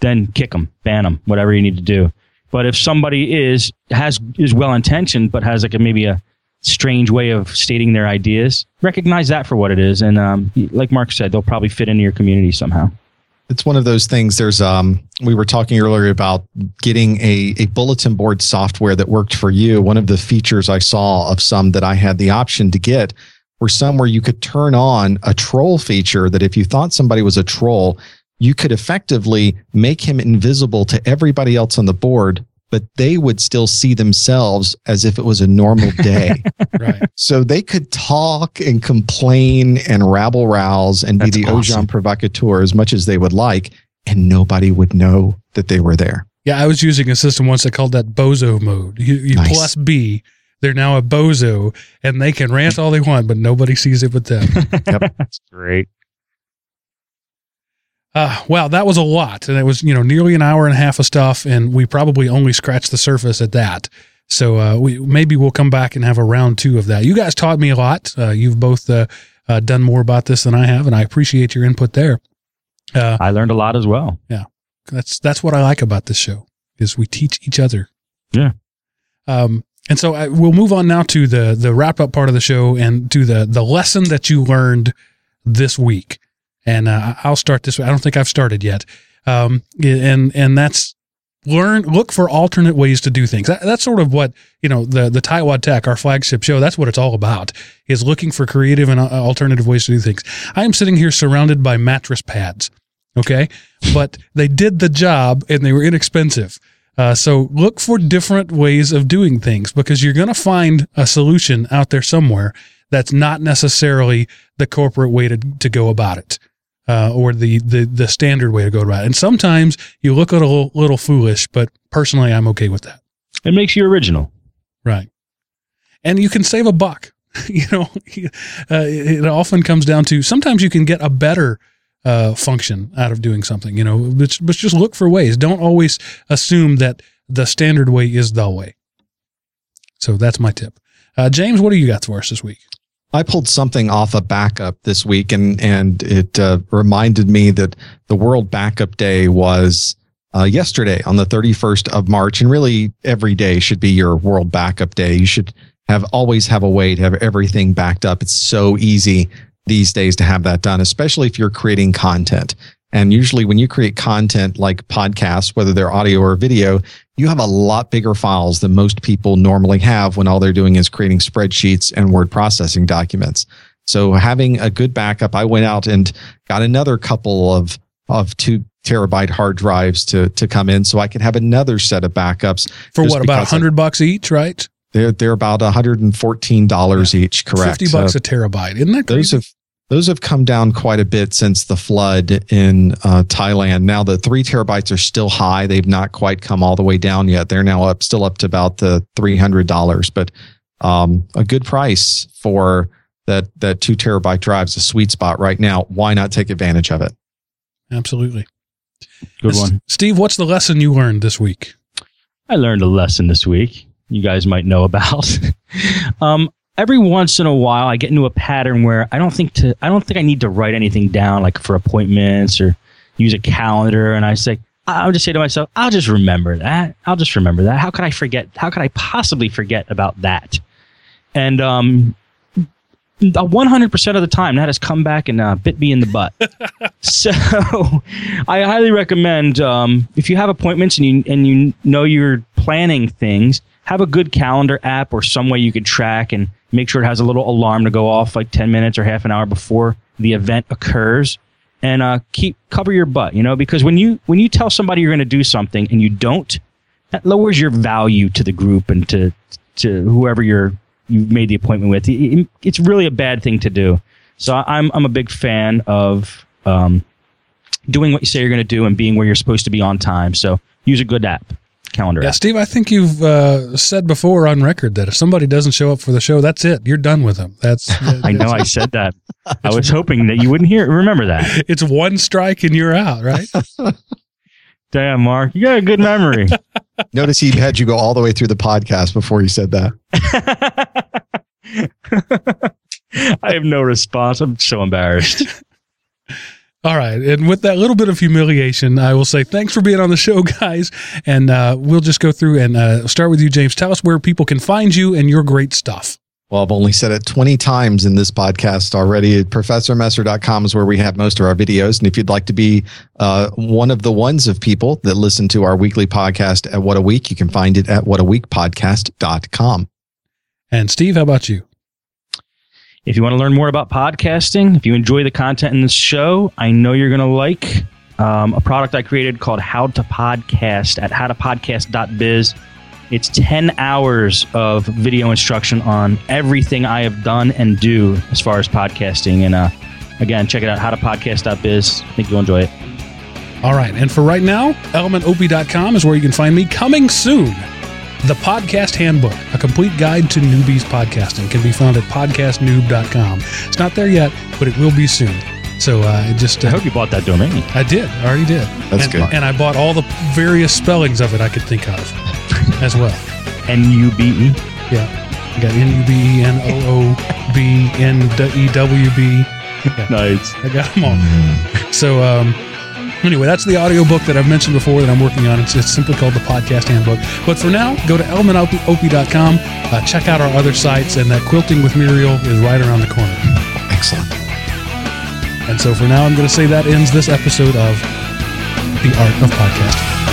Speaker 3: then kick them, ban them, whatever you need to do. But if somebody is has is well intentioned but has like a maybe a strange way of stating their ideas, recognize that for what it is, and um, like Mark said, they'll probably fit into your community somehow.
Speaker 2: it's one of those things there's um we were talking earlier about getting a, a bulletin board software that worked for you one of the features i saw of some that i had the option to get were some where you could turn on a troll feature that if you thought somebody was a troll you could effectively make him invisible to everybody else on the board but they would still see themselves as if it was a normal day
Speaker 1: Right.
Speaker 2: so they could talk and complain and rabble rouse and
Speaker 3: That's
Speaker 2: be the
Speaker 3: awesome.
Speaker 2: agent provocateur as much as they would like, and nobody would know that they were there.
Speaker 1: yeah, I was using a system once that called that bozo mode. You, you
Speaker 2: Nice.
Speaker 1: plus B, they're now a bozo, and they can rant all they want, but nobody sees it but them.
Speaker 3: That's great.
Speaker 1: Uh, wow, that was a lot. And it was, you know, nearly an hour and a half of stuff. And we probably only scratched the surface at that. So uh, we maybe we'll come back and have a round two of that. You guys taught me a lot. Uh, you've both uh, uh, done more about this than I have, and I appreciate your input there. Uh,
Speaker 3: I learned a lot as well.
Speaker 1: Yeah, that's that's what I like about this show is we teach each other.
Speaker 3: Yeah.
Speaker 1: Um, and so I, we'll move on now to the the wrap up part of the show and to the the lesson that you learned this week. And uh, I'll start this. I don't think I've started yet. Um, and and that's learn look for alternate ways to do things. That, that's sort of what you know the the Tightwad Tech, our flagship show. That's what it's all about is looking for creative and uh, alternative ways to do things. I am sitting here surrounded by mattress pads. Okay, but they did the job and they were inexpensive. Uh, so look for different ways of doing things because you're going to find a solution out there somewhere that's not necessarily the corporate way to, to go about it. Uh, or the, the, the standard way to go about it. And sometimes you look a little, little foolish, but personally, I'm okay with that.
Speaker 3: It makes you original.
Speaker 1: Right. And you can save a buck. you know, uh, it often comes down to sometimes you can get a better uh, function out of doing something, you know, but, but just look for ways. Don't always assume that the standard way is the way. So that's my tip. Uh, James, what do you got for us this week?
Speaker 2: I pulled something off a backup this week, and and it uh, reminded me that the World Backup Day was uh, yesterday on the 31st of March, and really every day should be your World Backup Day. You should have always have a way to have everything backed up. It's so easy these days to have that done, especially if you're creating content. And usually, when you create content like podcasts, whether they're audio or video, you have a lot bigger files than most people normally have when all they're doing is creating spreadsheets and word processing documents. So having a good backup, I went out and got another couple of, of two terabyte hard drives to, to come in so I could have another set of backups
Speaker 1: For what, about a hundred bucks each, right?
Speaker 2: They're they're about $114 each, correct?
Speaker 1: Fifty bucks
Speaker 2: So
Speaker 1: a terabyte. Isn't that crazy?
Speaker 2: those have those have come down quite a bit since the flood in uh, Thailand. Now the three terabytes are still high. They've not quite come all the way down yet. They're now up still up to about the three hundred dollars, but um, a good price for that that two terabyte drive is a sweet spot right now. Why not take advantage of it?
Speaker 1: Absolutely.
Speaker 3: Good one.
Speaker 1: Steve, what's the lesson you learned this week?
Speaker 3: I learned a lesson this week. You guys might know about. um, every once in a while, I get into a pattern where I don't think to. I don't think I need to write anything down, like for appointments or use a calendar. And I say, I'll just say to myself, I'll just remember that. I'll just remember that. How could I forget? How could I possibly forget about that? And um, 100% of the time, that has come back and uh, bit me in the butt. so I highly recommend um, if you have appointments and you and you know you're planning things, have a good calendar app or some way you could track and make sure it has a little alarm to go off like 10 minutes or half an hour before the event occurs. And uh, keep cover your butt you know because when you when you tell somebody you're going to do something and you don't that lowers your value to the group and to to whoever you're you've made the appointment with. It- it- it's really a bad thing to do. So i'm i'm a big fan of um, doing what you say you're going to do and being where you're supposed to be on time. So use a good app calendar
Speaker 1: Yeah,
Speaker 3: app
Speaker 1: Steve, I think you've uh, said before on record that if somebody doesn't show up for the show, that's it. You're done with them. That's
Speaker 3: I know I said that. I was hoping that you wouldn't hear remember that.
Speaker 1: it's one strike and you're out, right?
Speaker 3: Damn, Mark, you got a good memory.
Speaker 2: Notice he had you go all the way through the podcast before he said that.
Speaker 3: I have no response. I'm so embarrassed.
Speaker 1: All right. And with that little bit of humiliation, I will say thanks for being on the show, guys. And uh, we'll just go through and uh, start with you, James. Tell us where people can find you and your great stuff.
Speaker 2: Well, I've only said it 20 times in this podcast already. ProfessorMesser.com is where we have most of our videos. And if you'd like to be uh, one of the ones of people that listen to our weekly podcast at What a Week, you can find it at whataweekpodcast.com.
Speaker 1: And Steve, how about you?
Speaker 3: If you want to learn more about podcasting, if you enjoy the content in this show, I know you're going to like um, a product I created called How to Podcast at howtopodcast.biz. It's 10 hours of video instruction on everything I have done and do as far as podcasting. And uh, again, check it out, howtopodcast.biz. I think you'll enjoy it.
Speaker 1: All right. And for right now, elementop.com is where you can find me coming soon. The Podcast Handbook, a complete guide to newbies podcasting, can be found at podcastnoob.com. It's not there yet, but it will be soon. So uh, it just,
Speaker 3: I
Speaker 1: uh,
Speaker 3: hope you bought that domain.
Speaker 1: I did, I already did.
Speaker 2: That's
Speaker 1: and,
Speaker 2: good.
Speaker 1: And I bought all the various spellings of it I could think of as well.
Speaker 3: N U B E.
Speaker 1: Yeah. I got N U B E N O O B N E W B.
Speaker 3: Nice.
Speaker 1: I got them all. So, um, anyway, that's the audiobook that I've mentioned before that I'm working on. It's, it's simply called the Podcast Handbook. But for now, go to elementop.com, uh, check out our other sites, and that Quilting with Muriel is right around the corner.
Speaker 2: Excellent.
Speaker 1: And so for now, I'm going to say that ends this episode of The Art of Podcasting.